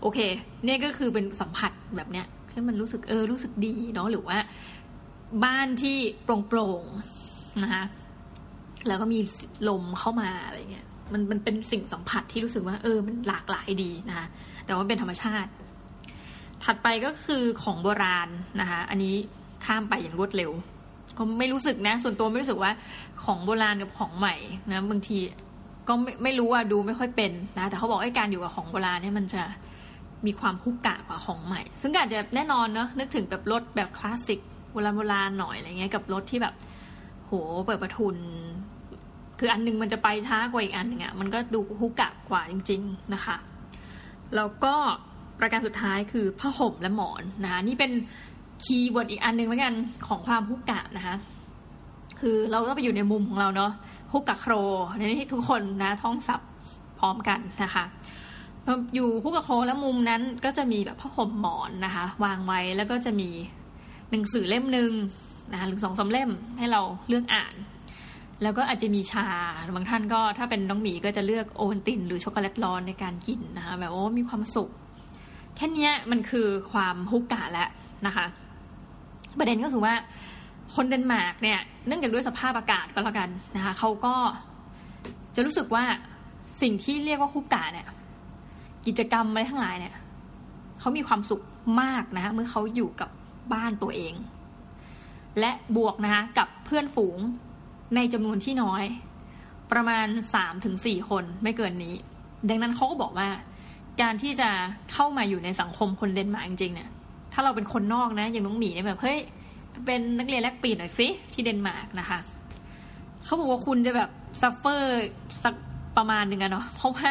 โอเค เนี่ยก็คือเป็นสัมผัสแบบเนี้ยที่มันรู้สึกเออรู้สึกดีเนาะหรือว่า บ้านที่โปร่งๆนะคะแล้วก็มีลมเข้ามาอะไรเงี้ยมันมันเป็นสิ่งสัมผัสที่รู้สึกว่า เออ มันหลากหลายดีนะคะแต่ว่าเป็นธรรมชาติ ถัดไปก็คือของโบราณนะคะอันนี้ข้ามไปอย่างรวดเร็ว ก็ไม่รู้สึกนะ ส่วนตัวไม่รู้สึกว่าของโบราณกับของใหม่นะบางทีก็ไม่ไม่รู้ว่าดูไม่ค่อยเป็นนะ แต่เขาบอกไอ้การอยู่กับของโบราณเนี่ยมันจะมีความคุกกะกว่าของใหม่ ซึ่งอาจจะแน่นอนเนาะนึกถึงแบบรถแบบคลาสสิกโบราณโบราณหน่อยอะไรเงี้ยกับรถที่แบบ โหเปิดประทุน คืออันนึงมันจะไปช้ากว่าอีกอันหนึ่งอะ่ะมันก็ดูคุกกะกว่าจริง ๆนะคะแล้วก็ประการสุดท้ายคือผ้าห่มและหมอนนะคะนี่เป็น keyword อีกอันหนึ่งเหมือนกันของความ hygge นะคะ คือเราก็ไปอยู่ในมุมของเราเนาะ hyggekrog ในที่ทุกคนนะท่องศัพท์พร้อมกันนะคะอยู่ hyggekrog แล้วมุมนั้นก็จะมีแบบผ้าห่มหมอนนะคะ วางไว้แล้วก็จะมีหนังสือเล่มหนึ่งนะคะหรือสองสามเล่มให้เราเลือกอ่าน แล้วก็อาจจะมีชาบางท่านก็ถ้าเป็นน้องหมีก็จะเลือกโอวัลติน หรือช็อกโกแลตร้อนในการกินนะคะแบบโอ้มีความสุข แค่นี้มันคือความฮุกกะแล้วนะคะ ประเด็นก็คือว่าคนเดนมาร์กเนี่ยเนื่องจากด้วยสภาพอากาศก็แล้วกันนะคะเขาก็จะรู้สึกว่าสิ่งที่เรียกว่าฮุกกะเนี่ย กิจกรรมอะไรทั้งหลายเนี่ยเขามีความสุขมากนะคะเมื่อเขาอยู่กับบ้านตัวเอง และบวกนะคะกับเพื่อนฝูงในจำนวนที่น้อย ประมาณสามถึงสี่คนไม่เกินนี้ ดังนั้นเขาก็บอกว่า การที่จะเข้ามาอยู่ในสังคมคนเดนมาร์กจริงๆเนี่ย ถ้าเราเป็นคนนอกนะอย่างน้องหมีเนี่ยแบบเฮ้ยเป็นนักเรียนแลกเปลี่ยนหน่อยสิที่เดนมาร์กนะคะเขาบอกว่าคุณจะแบบ suffer สักประมาณหนึ่งอะเนาะเพราะว่า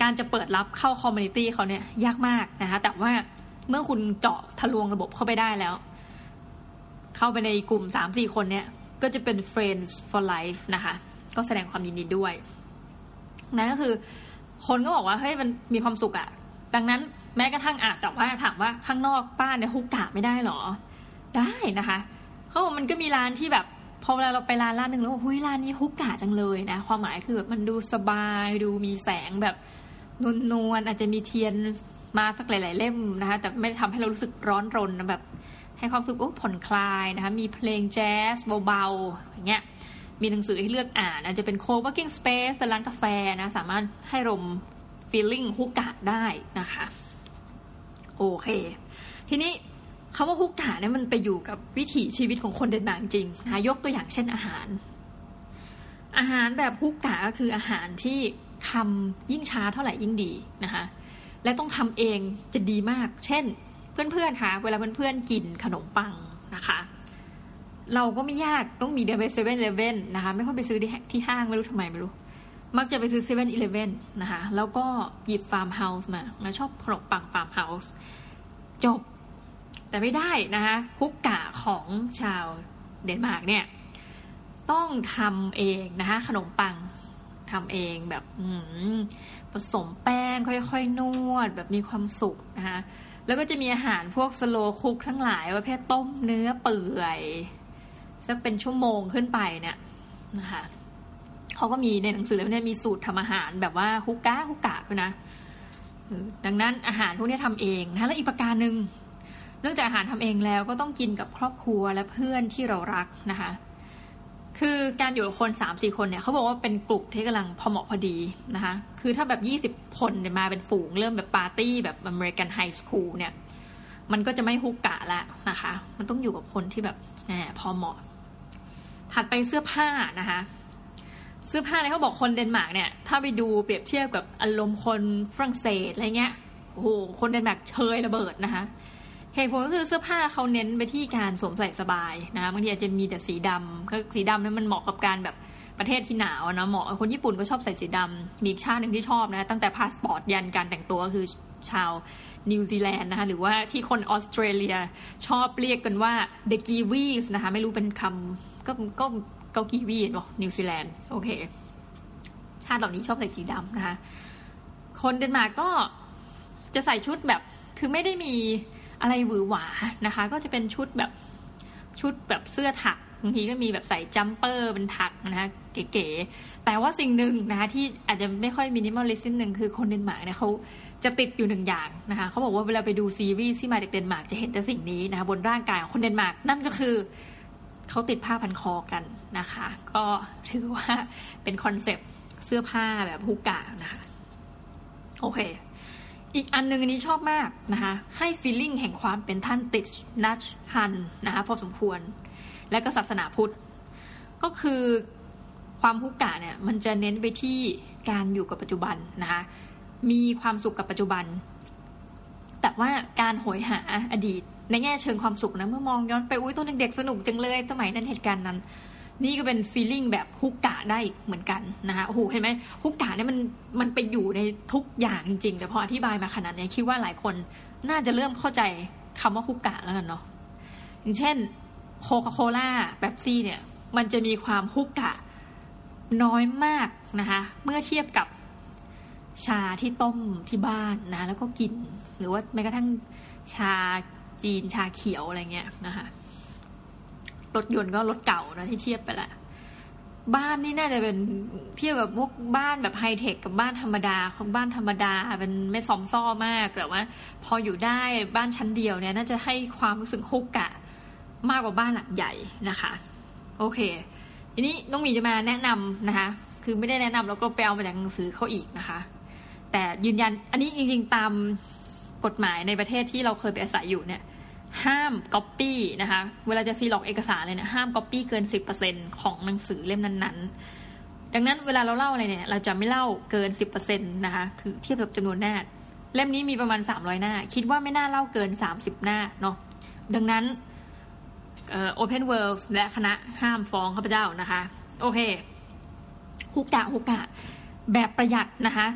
การจะเปิดรับเข้า community เขาเนี่ยยากมากนะคะแต่ว่าเมื่อคุณเจาะทะลวงระบบเข้าไปได้แล้ว เข้าไปในกลุ่มสามสี่คนเนี่ย ก็จะเป็น friends for life นะคะ ก็แสดงความยินดีด้วยนั่นก็คือ คนก็บอกว่าเฮ้ยมันมีความสุขอะดังนั้น แม้กระทั่งอะแต่ว่าถามว่าข้างนอกบ้านเนี่ยฮุกกะไม่ได้หรอ ได้นะคะเขาบอกมันก็มีร้านที่แบบพอเวลาเราไปร้านร้านหนึ่งแล้วบอกหุ้ยร้านนี้ฮุกกะจังเลยนะความหมายคือแบบมันดูสบายดูมีแสงแบบนวลๆอาจจะมีเทียนมาสักหลายๆเล่มนะคะ แต่ไม่ได้ทำให้เรารู้สึกร้อนรนแบบ ให้ความรู้สึกผ่อนคลายนะคะ มีเพลงแจ๊สเบาๆอย่างเงี้ยมีหนังสือให้เลือกอ่านอาจจะเป็น co-working space เป็นร้านกาแฟนะ สามารถให้รม feeling ฮุกกะได้นะคะ โอเค ทีนี้คำว่าฮุกกะเนี่ยมันไปอยู่กับวิถีชีวิตของคนเดนมาร์กจริงนะคะยกตัวอย่างเช่นอาหาร อาหารแบบฮุกกะก็คืออาหารที่ทำยิ่งช้าเท่าไหร่ยิ่งดีนะคะและต้องทำเองจะดีมาก เช่น เพื่อนๆคะเวลาเพื่อนๆกินขนมปังนะคะ เราก็ไม่ยากต้องมีเดินไปเซเว่นเลเว่นนะคะ ไม่ค่อยไปซื้อที่ห้างไม่รู้ทำไมไม่รู้ มักจะไปซื้อเซเว่นอีเลเว่นนะคะ แล้วก็หยิบฟาร์มเฮาส์มาแล้วชอบขนมปังฟาร์มเฮาส์จบ แต่ไม่ได้นะคะฮุกกะของชาวเดนมาร์กเนี่ย ต้องทำเองนะคะขนมปังทำเองแบบผสมแป้งค่อยๆ นวดแบบมีความสุขนะคะแล้วก็จะมีอาหารพวก slow cook ทั้งหลายประเภทต้มเนื้อเปื่อย สักเป็นชั่วโมงขึ้นไปเนี่ยนะคะ เขาก็มีในหนังสือแล้วเนี่ยมีสูตรทำอาหารแบบว่าฮุกกะฮุกกะด้วยนะดังนั้นอาหารพวกนี้ทำเองนะแล้วอีกประการหนึ่งเนื่องจากอาหารทำเองแล้วก็ต้องกินกับครอบครัวและเพื่อนที่เรารักนะคะ คือการอยู่กับคนสามสี่คนเนี่ยเขาบอกว่าเป็นกลุ่มที่กำลังพอเหมาะพอดีนะคะ คือถ้าแบบยี่สิบคนเนี่ยมาเป็นฝูงเริ่มแบบปาร์ตี้แบบ American high school เนี่ย มันก็จะไม่ฮุกกะแล้วนะคะ มันต้องอยู่กับคนที่แบบแหมพอเหมาะ ถัดไปเสื้อผ้านะคะ เสื้อผ้าเนี่ยเขาบอกคนเดนมาร์กเนี่ย ถ้าไปดูเปรียบเทียบกับอารมณ์คนฝรั่งเศสอะไรเงี้ยโอ้โหคนเดนมาร์กเชยระเบิดนะคะเหตุผลก็คือเสื้อผ้าเขาเน้นไปที่การสวมใส่สบายนะบางทีอาจจะมีแต่สีดำก็สีดำนั้นมันเหมาะกับการแบบประเทศที่หนาวนะเหมาะคนญี่ปุ่นก็ชอบใส่สีดำมีอีกชาติหนึ่งที่ชอบนะ ตั้งแต่พาสปอร์ตยันการแต่งตัวคือชาวนิวซีแลนด์นะคะหรือว่าที่คนออสเตรเลียชอบเรียกกันว่า the Kiwis นะคะไม่รู้เป็นคำก็ก็ เกากีวีเนานิวซีแลนด์โอเค ชาติเหล่านี้ชอบใส่สีดำนะคะ คนเดนมาร์กก็จะใส่ชุดแบบ คือไม่ได้มีอะไรหวือหวานะคะ ก็จะเป็นชุดแบบชุดแบบเสื้อถักบางทีก็มีแบบใส่ jumper เป็นถักนะคะเก๋ๆ แต่ว่าสิ่งหนึ่งนะคะที่อาจจะไม่ค่อย minimalist หนึ่งคือคนเดนมาร์กเนี่ยเขาจะติดอยู่หนึ่งอย่างนะคะเขาบอกว่าเวลาไปดูซีรีส์ที่มาจากเดนมาร์กจะเห็นแต่สิ่งนี้นะคะบนร่างกายของคนเดนมาร์กนั่นก็คือ เขาติดผ้าพันคอกันนะคะ ก็ถือว่าเป็นคอนเซปต์เสื้อผ้าแบบฮุกกานะคะ โอเค อีกอันนึงอันนี้ชอบมากนะคะ ให้ฟีลลิ่งแห่งความเป็นท่านติดนัชฮันนะคะพอสมควร และก็ศาสนาพุทธ ก็คือความฮุกกะเนี่ย มันจะเน้นไปที่การอยู่กับปัจจุบันนะคะ มีความสุขกับปัจจุบัน แต่ว่าการโหยหาอดีต ในแง่เชิงความสุขนะเมื่อมองย้อนไปอุ้ยตอนเด็กๆสนุกจังเลยสมัยนั้นเหตุการณ์นั้น นี่ก็เป็นฟีลลิ่งแบบฮุกกะได้เหมือนกันนะคะโอ้โหเห็นไหมฮุกกะเนี่ยมันมันไปอยู่ในทุกอย่างจริงๆ แต่พออธิบายมาขนาดนี้คิดว่าหลายคนน่าจะเริ่มเข้าใจคำว่าฮุกกะแล้วกันเนาะอย่างเช่นโคคาโคล่าแบปซี่เนี่ย มันจะมีความฮุกกะน้อยมากนะคะเมื่อเทียบกับ ชาที่ต้มที่บ้านนะ แล้วก็กิน หรือว่าแม้กระทั่งชาจีนชาเขียวอะไรเงี้ยนะคะรถยนต์ก็รถเก่านะที่เทียบไปละบ้านนี่น่าจะเป็นเทียบกับพวกบ้านแบบไฮเทคกับบ้านธรรมดาของบ้านธรรมดาเป็นไม่ซอมซ้อมากแต่ว่า พออยู่ได้บ้านชั้นเดียวเนี่ย น่าจะให้ความรู้สึกฮุกกะ มากกว่าบ้านหลังใหญ่นะคะ โอเค ทีนี้น้องหมีจะมาแนะนำนะคะ คือไม่ได้แนะนำแล้วก็ไปเอามาจากหนังสือเขาอีกนะคะ แต่ยืนยันอันนี้จริงๆตามกฎหมายในประเทศที่เราเคยไปอาศัยอยู่เนี่ย ห้ามก๊อปปี้นะคะ เวลาจะซีร็อกซ์เอกสารเลยเนี่ยห้ามก๊อปปี้เกินสิบเปอร์เซ็นต์ของหนังสือเล่มนั้นๆ ดังนั้นเวลาเราเล่าอะไรเนี่ย เราจะไม่เล่าเกินสิบเปอร์เซ็นต์นะคะ คือเทียบกับจำนวนหน้า เล่มนี้มีประมาณสามร้อยหน้า คิดว่าไม่น่าเล่าเกินสามสิบหน้าเนาะดังนั้น openworlds และคณะห้ามฟ้องข้าพเจ้านะคะ โอเคฮุกกะฮุกกะ แบบประหยัดนะคะ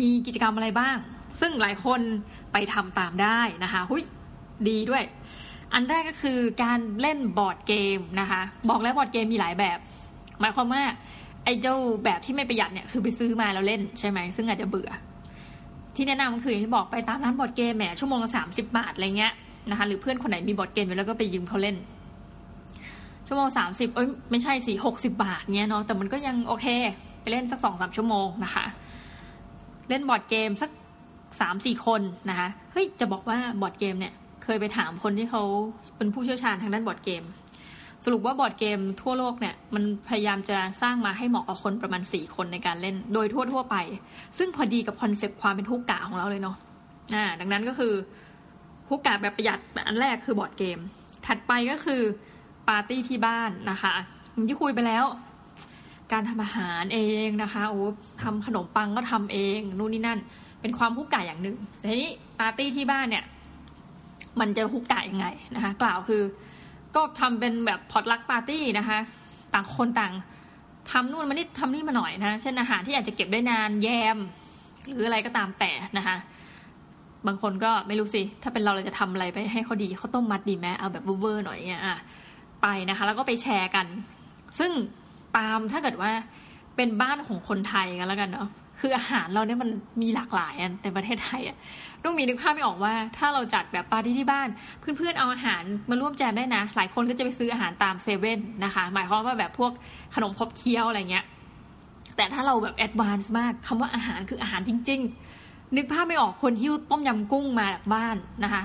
มีกิจกรรมอะไรบ้าง ซึ่งหลายคนไปทำตามได้นะคะหุยดีด้วย อันแรกก็คือการเล่นบอร์ดเกมนะคะ บอกแล้วบอร์ดเกมมีหลายแบบ หมายความว่าไอ้เจ้าแบบที่ไม่ประหยัดเนี่ยคือไปซื้อมาแล้วเล่นใช่ไหมซึ่งอาจจะเบื่อ ที่แนะนำคืออย่างที่บอกไปตามร้านบอร์ดเกมแหมชั่วโมงละสามสิบบาทอะไรเงี้ยนะคะหรือเพื่อนคนไหนมีบอร์ดเกมอยู่แล้วก็ไปยืมเขาเล่น ชั่วโมงสามสิบเอ้ยไม่ใช่สี่หกสิบบาทเนี้ยเนาะแต่มันก็ยังโอเค ไปเล่นสักสองสามชั่วโมงนะคะ เล่นบอร์ดเกมสักสามสี่คนนะคะเฮ้ยจะบอกว่าบอร์ดเกมเนี่ยเคยไปถามคนที่เขาเป็นผู้เชี่ยวชาญทางด้านบอร์ดเกม สรุปว่าบอร์ดเกมทั่วโลกเนี่ยมันพยายามจะสร้างมาให้เหมาะกับคนประมาณสี่คนในการเล่นโดยทั่วทั่วไป ซึ่งพอดีกับคอนเซปต์ความเป็นฮุกกะของเราเลยเนาะอ่าดังนั้นก็คือฮุกกะแบบประหยัดอันแรกคือบอร์ดเกม ถัดไปก็คือปาร์ตี้ที่บ้านนะคะที่คุยไปแล้ว การทำอาหารเองนะคะโอ้ทำขนมปังก็ทำเองนู่นนี่นั่น เป็นความฮุกกะอย่างหนึ่งแต่ทีนี้ปาร์ตี้ที่บ้านเนี่ย มันจะฮุกกะยังไงนะคะ กล่าวคือ ก็ทำเป็นแบบ potluck party นะคะ ต่างคนต่างทำนู่นมานิดทำนี่มาหน่อยนะ เช่นอาหารที่อาจจะเก็บได้นานแยม หรืออะไรก็ตามแต่นะคะ บางคนก็ไม่รู้สิ ถ้าเป็นเราเราจะทำอะไรไปให้เขาดีเขาต้มมัดดีไหมเอาแบบเวอร์หน่อยเนี่ยอะไปนะคะ แล้วก็ไปแชร์กัน ซึ่ง ตามถ้าเกิดว่าเป็นบ้านของคนไทยกันแล้วกันเนาะคืออาหารเราเนี่ยมันมีหลากหลายในประเทศไทยอะต้องมีนึกภาพไม่ออกว่า ถ้าเราจัดแบบปาร์ตี้ที่บ้าน เพื่อนๆเอาอาหารมาร่วมแจมได้นะ หลายคนก็จะไปซื้ออาหารตามเซเว่นนะคะ หมายความว่าแบบพวกขนมคบเคี้ยวอะไรเงี้ย แต่ถ้าเราแบบแอดวานซ์มากคำว่าอาหารคืออาหารจริง ๆ นึกภาพไม่ออกคนหิ้วต้มยำกุ้งมาจากบ้านนะคะ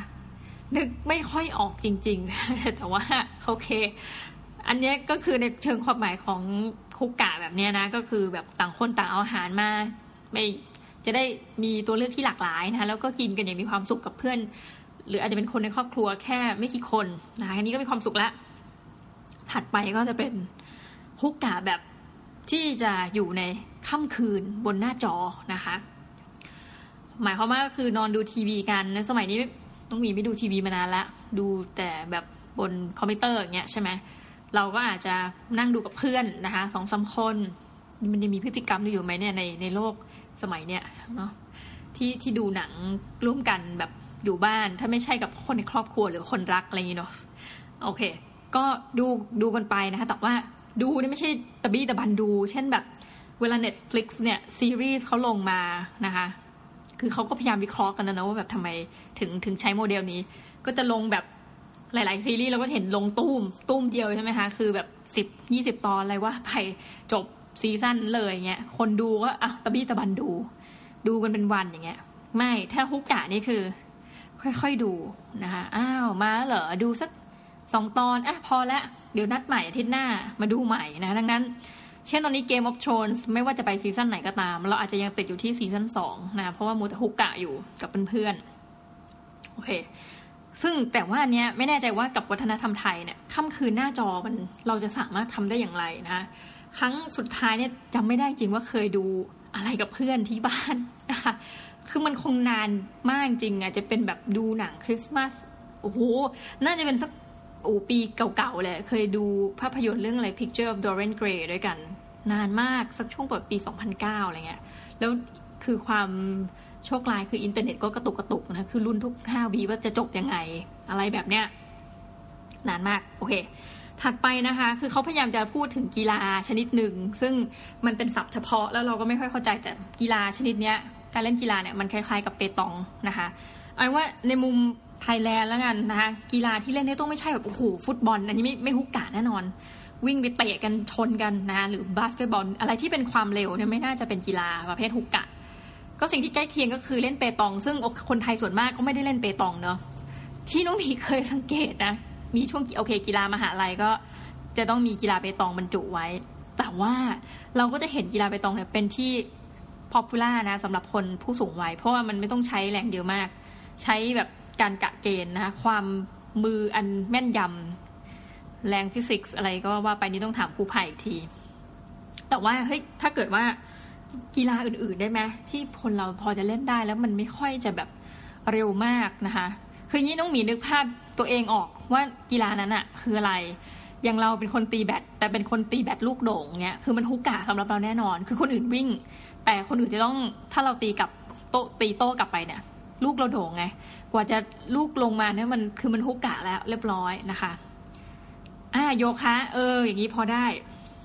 นึกไม่ค่อยออกจริง ๆ แต่ว่าโอเค อันนี้ก็คือในเชิงความหมายของคุกกะแบบนี้นะ ก็คือแบบต่างคนต่างเอาอาหารมาไม่จะได้มีตัวเลือกที่หลากหลายนะคะแล้วก็กินกันอย่างมีความสุขกับเพื่อน หรืออาจจะเป็นคนในครอบครัวแค่ไม่กี่คนนะคะอันนี้ก็มีความสุขล้วถัดไปก็จะเป็นคุกกะแบบที่จะอยู่ในค่ำคืนบนหน้าจอนะคะ หมายความว่าก็คือนอนดูทีวีกันในสมัยนี้ต้องมีไม่ดูทีวีมานานละดูแต่แบบบนคอมพิวเตอร์อย่างเงี้ยใช่ไหม เราก็อาจจะนั่งดูกับเพื่อนนะคะสองสาคนมันจะมีพฤติกรรมอยู่ไหมเนี่ยในในโลกสมัยเนี้ยเนาะที่ที่ดูหนังร่วมกันแบบอยู่บ้าน ถ้าไม่ใช่กับคนในครอบครัวหรือคนรักอะไรอย่างเงี้เนาะโอเค ก็ดูดูกันไปนะคะ แต่ว่าดูนี่ไม่ใช่ตะบี้ตะบันดู เช่นแบบเวลา Netflix เนี่ยซีรีส์เขาลงมานะคะ คือเขาก็พยายามวิเคราะห์กันนะนะว่าแบบทำไมถึงถึงใช้โมเดลนี้ ก็จะลงแบบ หลาย ๆ ซีรีส์เราก็เห็นลงตุ้มตู้มเดียวใช่ไหมคะ คือแบบสิบยี่สิบตอนอะไรว่าไปจบซีซั่นเลยเงี้ย คนดูก็อะตะบี้ตะบันดู ดูกันเป็นวันอย่างเงี้ย ไม่ถ้าฮุกกะนี่คือ ค่อย ๆ ดูนะคะอ้าวมาเหรอดูสักสองตอนอะพอละเดี๋ยวนัดใหม่อาทิตย์หน้ามาดูใหม่นะดังนั้น เช่นตอนนี้ Game of Thrones ไม่ว่าจะไปซีซั่นไหนก็ตาม เราอาจจะยังติดอยู่ที่ซีซั่นสองนะ เพราะว่ามัวแต่ฮุกกะอยู่กับเพื่อนๆโอเค ซึ่งแต่ว่าอันเนี้ยไม่แน่ใจว่ากับวัฒนธรรมไทยเนี่ยค่ำคืนหน้าจอมันเราจะสามารถทำได้อย่างไรนะครั้งสุดท้ายเนี่ยจำไม่ได้จริงว่าเคยดูอะไรกับเพื่อนที่บ้านนะคะคือมันคงนานมากจริงอาจจะเป็นแบบดูหนังคริสต์มาสโอ้โหน่าจะเป็นสักโอ้ปีเก่าๆเลยเคยดูภาพยนตร์เรื่องอะไร Picture of Dorian Gray ด้วยกัน นานมากสักช่วงเปิดปี 2009 อะไรเงี้ยแล้วคือความ โชคร้ายคืออินเทอร์เน็ตก็กระตุกกระตุกนะ คือรุ่นทุก5วีว่าจะจบยังไง อะไรแบบเนี้ย นานมาก โอเค ถัดไปนะคะ คือเขาพยายามจะพูดถึงกีฬาชนิดหนึ่ง ซึ่งมันเป็นศัพท์เฉพาะแล้วเราก็ไม่ค่อยเข้าใจแต่กีฬาชนิดเนี้ย การเล่นกีฬาเนี่ยมันคล้ายๆกับเปตองนะคะเอาว่าในมุมไทยแลนด์แล้วกันนะคะกีฬาที่เล่นได้ต้องไม่ใช่แบบโอ้โหฟุตบอล อันนี้ไม่ไม่ฮุกกาแน่นอน วิ่งไปเตะกันชนกันนะหรือบาสเกตบอล อะไรที่เป็นความเร็วเนี่ยไม่น่าจะเป็นกีฬาประเภทฮุกกะ ก็สิ่งที่ใกล้เคียงก็คือเล่นเปตอง ซึ่งคนไทยส่วนมากก็ไม่ได้เล่นเปตองเนาะที่น้องมีเคยสังเกตนะมีช่วงโอเคกีฬามหาลัยก็จะต้องมีกีฬาเปตองบรรจุไว้ แต่ว่าเราก็จะเห็นกีฬาเปตองเนี่ยเป็นที่พอปูล่านะสำหรับคนผู้สูงวัย เพราะว่ามันไม่ต้องใช้แรงเยอะมาก ใช้แบบการกะเกณฑ์นะคะความมืออันแม่นยำแรงฟิสิกส์อะไรก็ว่าไปนี้ต้องถามครูไผ่อีกที แต่ว่าเฮ้ยถ้าเกิดว่า กีฬาอื่นๆได้ไหมที่คนเราพอจะเล่นได้แล้วมันไม่ค่อยจะแบบเร็วมากนะคะ คือยี่น้องหมีนึกภาพตัวเองออกว่ากีฬานั้นอะคืออะไรอย่างเราเป็นคนตีแบดแต่เป็นคนตีแบดลูกโด่งเนี่ยคือมันฮุกกะสำหรับเราแน่นอน คือคนอื่นวิ่ง แต่คนอื่นจะต้องถ้าเราตีกับโตตีโต้กลับไปเนี่ย ลูกเราโด่งไง กว่าจะลูกลงมาเนี่ยมันคือมันฮุกกะแล้วเรียบร้อยนะคะอ่าโยคะ เออ อย่างนี้พอได้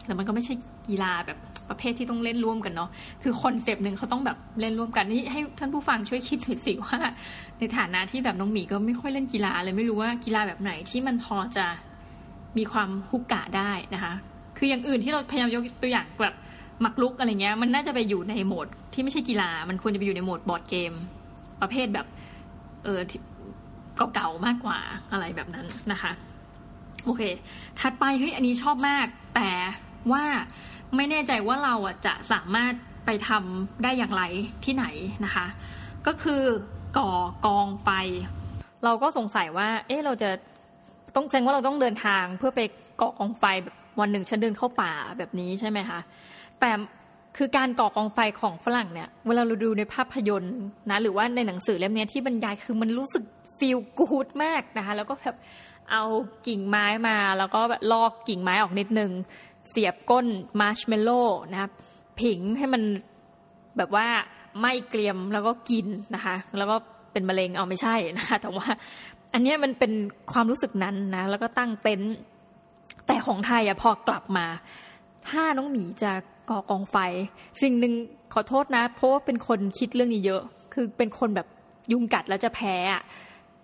แต่มันก็ไม่ใช่กีฬาแบบ ประเภทที่ต้องเล่นร่วมกันเนาะคือคอนเซปต์หนึ่งเขาต้องแบบเล่นร่วมกันนี่ให้ท่านผู้ฟังช่วยคิดถึงสิว่า ในฐานะที่แบบน้องหมีก็ไม่ค่อยเล่นกีฬาเลยไม่รู้ว่ากีฬาแบบไหนที่มันพอจะมีความฮุกกะได้นะคะ คืออย่างอื่นที่เราพยายามยกตัวอย่างแบบมักลุกอะไรเงี้ยมันน่าจะไปอยู่ในโหมดที่ไม่ใช่กีฬา มันควรจะไปอยู่ในโหมดบอร์ดเกม ประเภทแบบเออเก่าๆมากกว่าอะไรแบบนั้นนะคะ โอเค ถัดไปเฮ้ยอันนี้ชอบมาก แต่ว่า ไม่แน่ใจว่าเราอะจะสามารถไปทำได้อย่างไรที่ไหนนะคะ ก็คือก่อกองไฟ เราก็สงสัยว่า เอ๊ะเราจะต้องแสดงว่าเราต้องเดินทางเพื่อไปก่อกองไฟแบบวันหนึ่งฉันเดินเข้าป่าแบบนี้ใช่ไหมคะแต่คือการก่อกองไฟของฝรั่งเนี่ย เวลาเราดูในภาพยนตร์นะหรือว่าในหนังสือเล่มนี้ที่บรรยายคือมันรู้สึก feel good มากนะคะ แล้วก็แบบเอากิ่งไม้มา แล้วก็ลอกกิ่งไม้ออกนิดนึง เสียบก้นมาร์ชเมลโล่นะครับผิงให้มันแบบว่าไม่เกรียมแล้วก็กินนะคะ แล้วก็เป็นมะเร็งเอาไม่ใช่นะคะแต่ว่า อันนี้มันเป็นความรู้สึกนั้นนะแล้วก็ตั้งเต็นท์แต่ของไทยอะพอกลับมา ถ้าน้องหมีจะก่อกองไฟ สิ่งหนึ่งขอโทษนะ เพราะว่าเป็นคนคิดเรื่องนี้เยอะ คือเป็นคนแบบยุงกัดแล้วจะแพ้อะ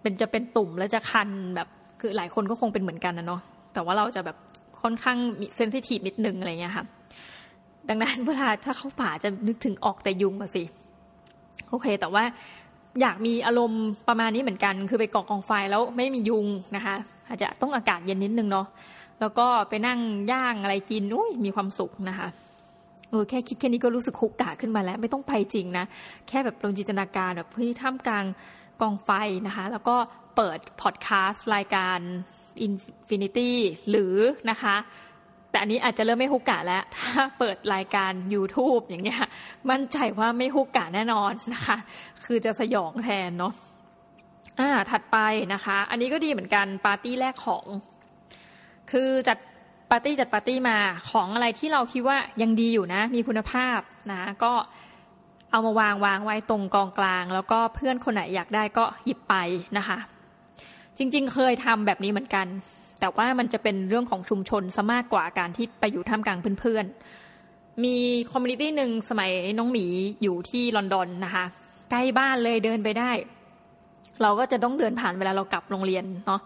เป็นจะเป็นตุ่มแล้วจะคันแบบคือหลายคนก็คงเป็นเหมือนกันนะเนาะแต่ว่าเราจะแบบ ค่อนข้างเซนซิทีฟนิดนึงอะไรเงี้ยค่ะ ดังนั้นเวลาถ้าเข้าป่าจะนึกถึงออกแต่ยุงมาสิ โอเค แต่ว่าอยากมีอารมณ์ประมาณนี้เหมือนกัน คือไปกอกกองไฟแล้วไม่มียุงนะคะ อาจจะต้องอากาศเย็นนิดนึงเนาะ แล้วก็ไปนั่งย่างอะไรกินอุ้ยมีความสุขนะคะเออแค่คิดแค่นี้ก็รู้สึกคุกกะขึ้นมาแล้ว ไม่ต้องไปจริงนะ แค่แบบลองจินตนาการแบบเฮ้ยท่ามกลางกองไฟนะคะ แล้วก็เปิดพอดแคสต์รายการ Infinity หรือนะคะ แต่อันนี้อาจจะเริ่มไม่ฮุกกะแล้ว ถ้าเปิดรายการ YouTube อย่างเงี้ย มั่นใจว่าไม่ฮุกกะแน่นอนนะคะ คือจะสยองแทนเนาะอ่าถัดไปนะคะ อันนี้ก็ดีเหมือนกันปาร์ตี้แรกของ คือจัดปาร์ตี้จัดปาร์ตี้มาของอะไรที่เราคิดว่ายังดีอยู่นะ มีคุณภาพนะก็เอามาวางวางไว้ตรงกองกลาง แล้วก็เพื่อนคนไหนอยากได้ก็หยิบไปนะคะ จริง ๆ เคยทำแบบนี้เหมือนกัน แต่ว่ามันจะเป็นเรื่องของชุมชนซะมากกว่าการที่ไปอยู่ท่ามกลางเพื่อนๆ มี community หนึ่งสมัยน้องหมีอยู่ที่ลอนดอนนะคะใกล้บ้านเลยเดินไปได้ เราก็จะต้องเดินผ่านเวลาเรากลับโรงเรียนเนาะ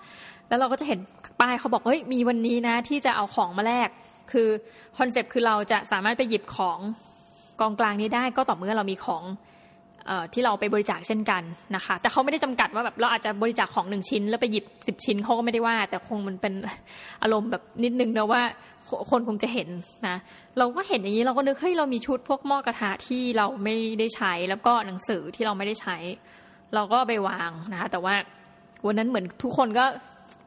แล้วเราก็จะเห็นป้ายเขาบอกเฮ้ยมีวันนี้นะที่จะเอาของมาแลกคือ concept คือเราจะสามารถไปหยิบของกองกลางนี้ได้ก็ต่อเมื่อเรามีของ ที่เราไปบริจาคเช่นกันนะคะ แต่เขาไม่ได้จำกัดว่าแบบเราอาจจะบริจาคของหนึ่งชิ้น แล้วไปหยิบสิบชิ้นเขาก็ไม่ได้ว่า แต่คงมันเป็นอารมณ์แบบนิดนึงนะว่าคนคงจะเห็นนะเราก็เห็นอย่างนี้เราก็นึกเฮ้ยเรามีชุดพวกหม้อกระทะที่เราไม่ได้ใช้แล้วก็หนังสือที่เราไม่ได้ใช้ เราก็ไปวางนะคะแต่ว่าวันนั้นเหมือนทุกคนก็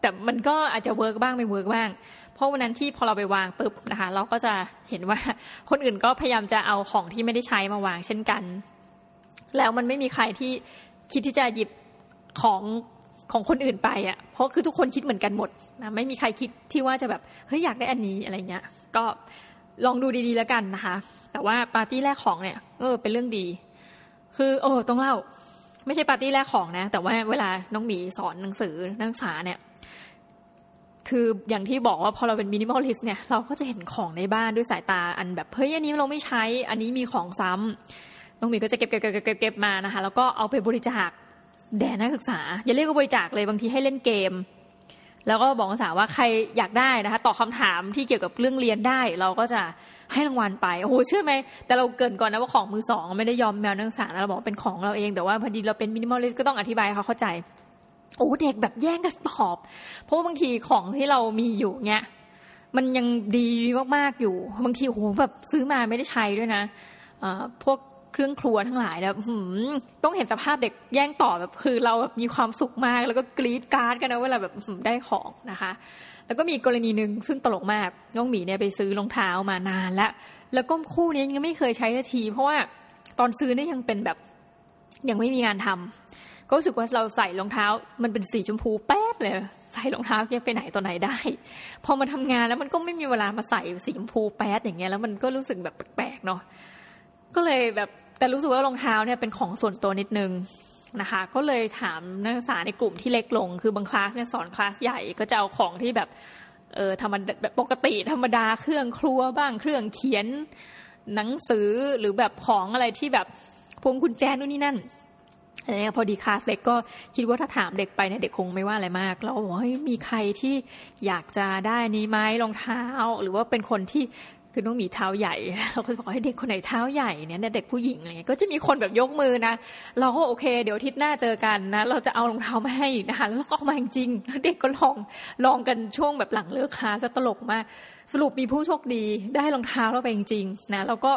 แต่มันก็อาจจะ work บ้างไม่ work บ้าง เพราะวันนั้นที่พอเราไปวางปุ๊บนะคะ เราก็จะเห็นว่าคนอื่นก็พยายามจะเอาของที่ไม่ได้ใช้มาวางเช่นกัน แล้วมันไม่มีใครที่คิดที่จะหยิบของของคนอื่นไปอะ เพราะคือทุกคนคิดเหมือนกันหมดนะไม่มีใครคิดที่ว่าจะแบบเฮ้ยอยากได้อันนี้อะไรเงี้ย ก็ลองดูดีๆแล้วกันนะคะ แต่ว่าปาร์ตี้แลกของเนี่ยเออเป็นเรื่องดี คือโอ้ต้องเล่า ไม่ใช่ปาร์ตี้แลกของนะ แต่ว่าเวลาน้องหมีสอนหนังสือนักศึกษาเนี่ย คืออย่างที่บอกว่าพอเราเป็น minimalist เนี่ยเราก็จะเห็นของในบ้านด้วยสายตาอันแบบเฮ้ยอันนี้เราไม่ใช้ อันนี้มีของซ้ำ น้องหมีก็จะเก็บเก็บเก็บเก็บเก็บมานะคะ แล้วก็เอาไปบริจาคแด่นักศึกษา อย่าเรียกว่าบริจาคเลยบางทีให้เล่นเกม แล้วก็บอกนักศึกษาว่าใครอยากได้นะคะตอบคาถามที่เกี่ยวกับเรื่องเรียนได้ เราก็จะให้รางวัลไปโอ้โหเชื่อไหมแต่เราเกินก่อนนะว่าของมือสองไม่ได้ยอมแมวนักศึกษาเราบอกเป็นของเราเองแต่ว่าพอดีเราเป็นมินิมอลลิสก็ต้องอธิบายเขาเข้าใจโอ้เด็กแบบแย่งกันตอบ เพราะว่าบางทีของที่เรามีอยู่เนี้ยมันยังดีมากๆอยู่ บางทีโอ้โหแบบซื้อมาไม่ได้ใช้ด้วยนะพวก เครื่องครัวทั้งหลายนะต้องเห็นสภาพเด็กแย่งต่อแบบคือเราแบบมีความสุขมาก แล้วก็กรี๊ดการ์ดกันนะเวลาแบบได้ของนะคะ แล้วก็มีกรณีหนึ่งซึ่งตลกมากน้องหมีเนี่ยไปซื้อรองเท้ามานานแล้ว แล้วก็คู่นี้ยังไม่เคยใช้ที เพราะว่าตอนซื้อเนี่ยยังเป็นแบบยังไม่มีงานทำก็รู้สึกว่าเราใส่รองเท้า มันเป็นสีชมพูแป๊ดเลย ใส่รองเท้าแกไปไหนตัวไหนได้ พอมาทำงานแล้วมันก็ไม่มีเวลามาใส่สีชมพูแป๊ดอย่างเงี้ยแล้วมันก็รู้สึกแบบแปลกๆเนาะก็เลยแบบ แต่รู้สึกว่ารองเท้าเนี่ยเป็นของส่วนตัวนิดนึงนะคะ ก็เลยถามนักศึกษาในกลุ่มที่เล็กลง คือบางคลาสเนี่ยสอนคลาสใหญ่ก็จะเอาของที่แบบเออธรรมดาแบบปกติธรรมดาเครื่องครัวบ้างเครื่องเขียนหนังสือหรือแบบของอะไรที่แบบพวงกุญแจนู่นนี่นั่นอะไรเงี้ยพอดีคลาสเล็กก็คิดว่าถ้าถามเด็กไปเนี่ยเด็กคงไม่ว่าอะไรมาก แล้วบอกว่ามีใครที่อยากจะได้นี้ไหมรองเท้า หรือว่าเป็นคนที่ คือน้องมีเท้าใหญ่ เราก็บอกให้เด็กคนไหนเท้าใหญ่เนี่ยเด็กผู้หญิงอะไรเงี้ยก็จะมีคนแบบยกมือนะเราก็โอเค เดี๋ยวทิศหน้าเจอกันนะ เราจะเอารองเท้ามาให้นะคะแล้วก็ออกมาจริงๆเด็กก็ลองลองกันช่วงแบบหลังเลิกคลาสจะตลกมากสรุปมีผู้โชคดีได้รองเท้าเราไปจริงๆนะแล้วก็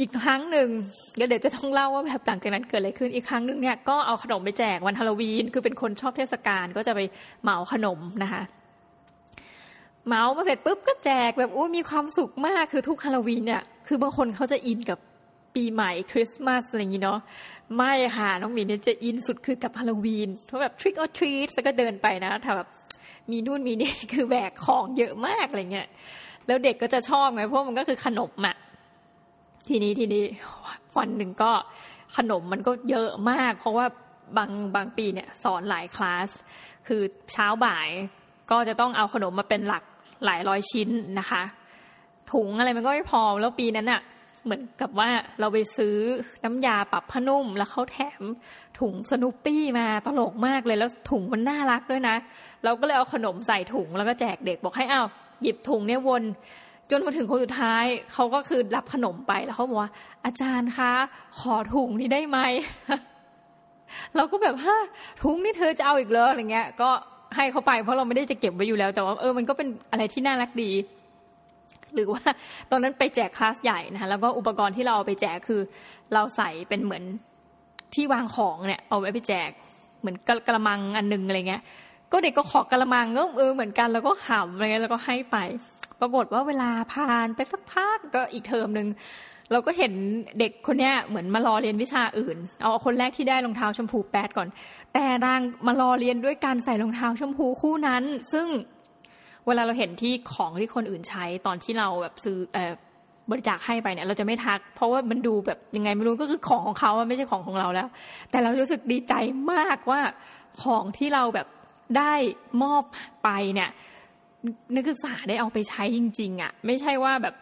อีกครั้งหนึ่งเดี๋ยวจะต้องเล่าว่าแบบหลังจากนั้นเกิดอะไรขึ้นอีกครั้งหนึ่งเนี่ยก็เอาขนมไปแจกวันฮาโลวีนคือเป็นคนชอบเทศกาลก็จะไปเหมาขนมนะคะ เหมามาเสร็จปุ๊บก็แจกแบบโอ้มีความสุขมากคือทุกฮาโลวีนเนี่ยคือบางคนเขาจะอินกับปีใหม่คริสต์มาสอะไรอย่างนี้เนาะไม่ค่ะน้องหมีเนี่ยจะอินสุดคือกับฮาโลวีนเพราะแบบ trick or treat แล้วก็เดินไปนะถ้าแบบมีนู่นมีนี่คือแบกของเยอะมากอะไรเงี้ยแล้วเด็กก็จะชอบไงเพราะมันก็คือขนมอะทีนี้ทีนี้วันหนึ่งก็ขนมมันก็เยอะมาก เพราะว่าบางบางปีเนี่ยสอนหลายคลาส คือเช้าบ่ายก็จะต้องเอาขนมมาเป็นหลัก หลายร้อยชิ้นนะคะ ถุงอะไรมันก็ไม่พอแล้วปีนั้นอะเหมือนกับว่าเราไปซื้อน้ำยาปรับผ้านุ่ม แล้วเขาแถมถุงสนุปปี้มาตลกมากเลยแล้วถุงมันน่ารักด้วยนะ เราก็เลยเอาขนมใส่ถุงแล้วก็แจกเด็กบอกให้เอาหยิบถุงเนี่ยวนจนมาถึงคนสุดท้ายเขาก็คือรับขนมไปแล้วเขาบอกว่า อาจารย์คะ ขอถุงนี้ได้ไหม เราก็แบบฮะถุงนี่เธอจะเอาอีกเลยอะไรเงี้ย ก็ ให้เขาไป เพราะเราไม่ได้จะเก็บไว้อยู่แล้ว แต่ว่าเออมันก็เป็นอะไรที่น่ารักดี หรือว่าตอนนั้นไปแจกคลาสใหญ่นะคะแล้วก็อุปกรณ์ที่เราเอาไปแจกคือ เราใส่เป็นเหมือนที่วางของเนี่ย เอาไว้ไปแจก เหมือนกระมังอันนึงอะไรเงี้ย ก็เด็กก็ขอกระมังก็เออเหมือนกันแล้วก็ขำอะไรเงี้ยแล้วก็ให้ไป ปรากฏว่าเวลาผ่านไปสักพักก็อีกเทอมหนึ่ง เราก็เห็นเด็กคนเนี้ยเหมือนมารอเรียนวิชาอื่น เอาคนแรกที่ได้รองเท้าชมพูแปดก่อน แต่นางมารอเรียนด้วยการใส่รองเท้าชมพูคู่นั้น ซึ่งเวลาเราเห็นที่ของที่คนอื่นใช้ตอนที่เราแบบซื้อบริจาคให้ไปเนี่ย เราจะไม่ทัก เพราะว่ามันดูแบบยังไงไม่รู้ก็คือของของเขาไม่ใช่ของของเราแล้ว แต่เรารู้สึกดีใจมากว่าของที่เราแบบได้มอบไปเนี่ยนักศึกษาได้เอาไปใช้จริง ๆอะ ไม่ใช่ว่าแบบ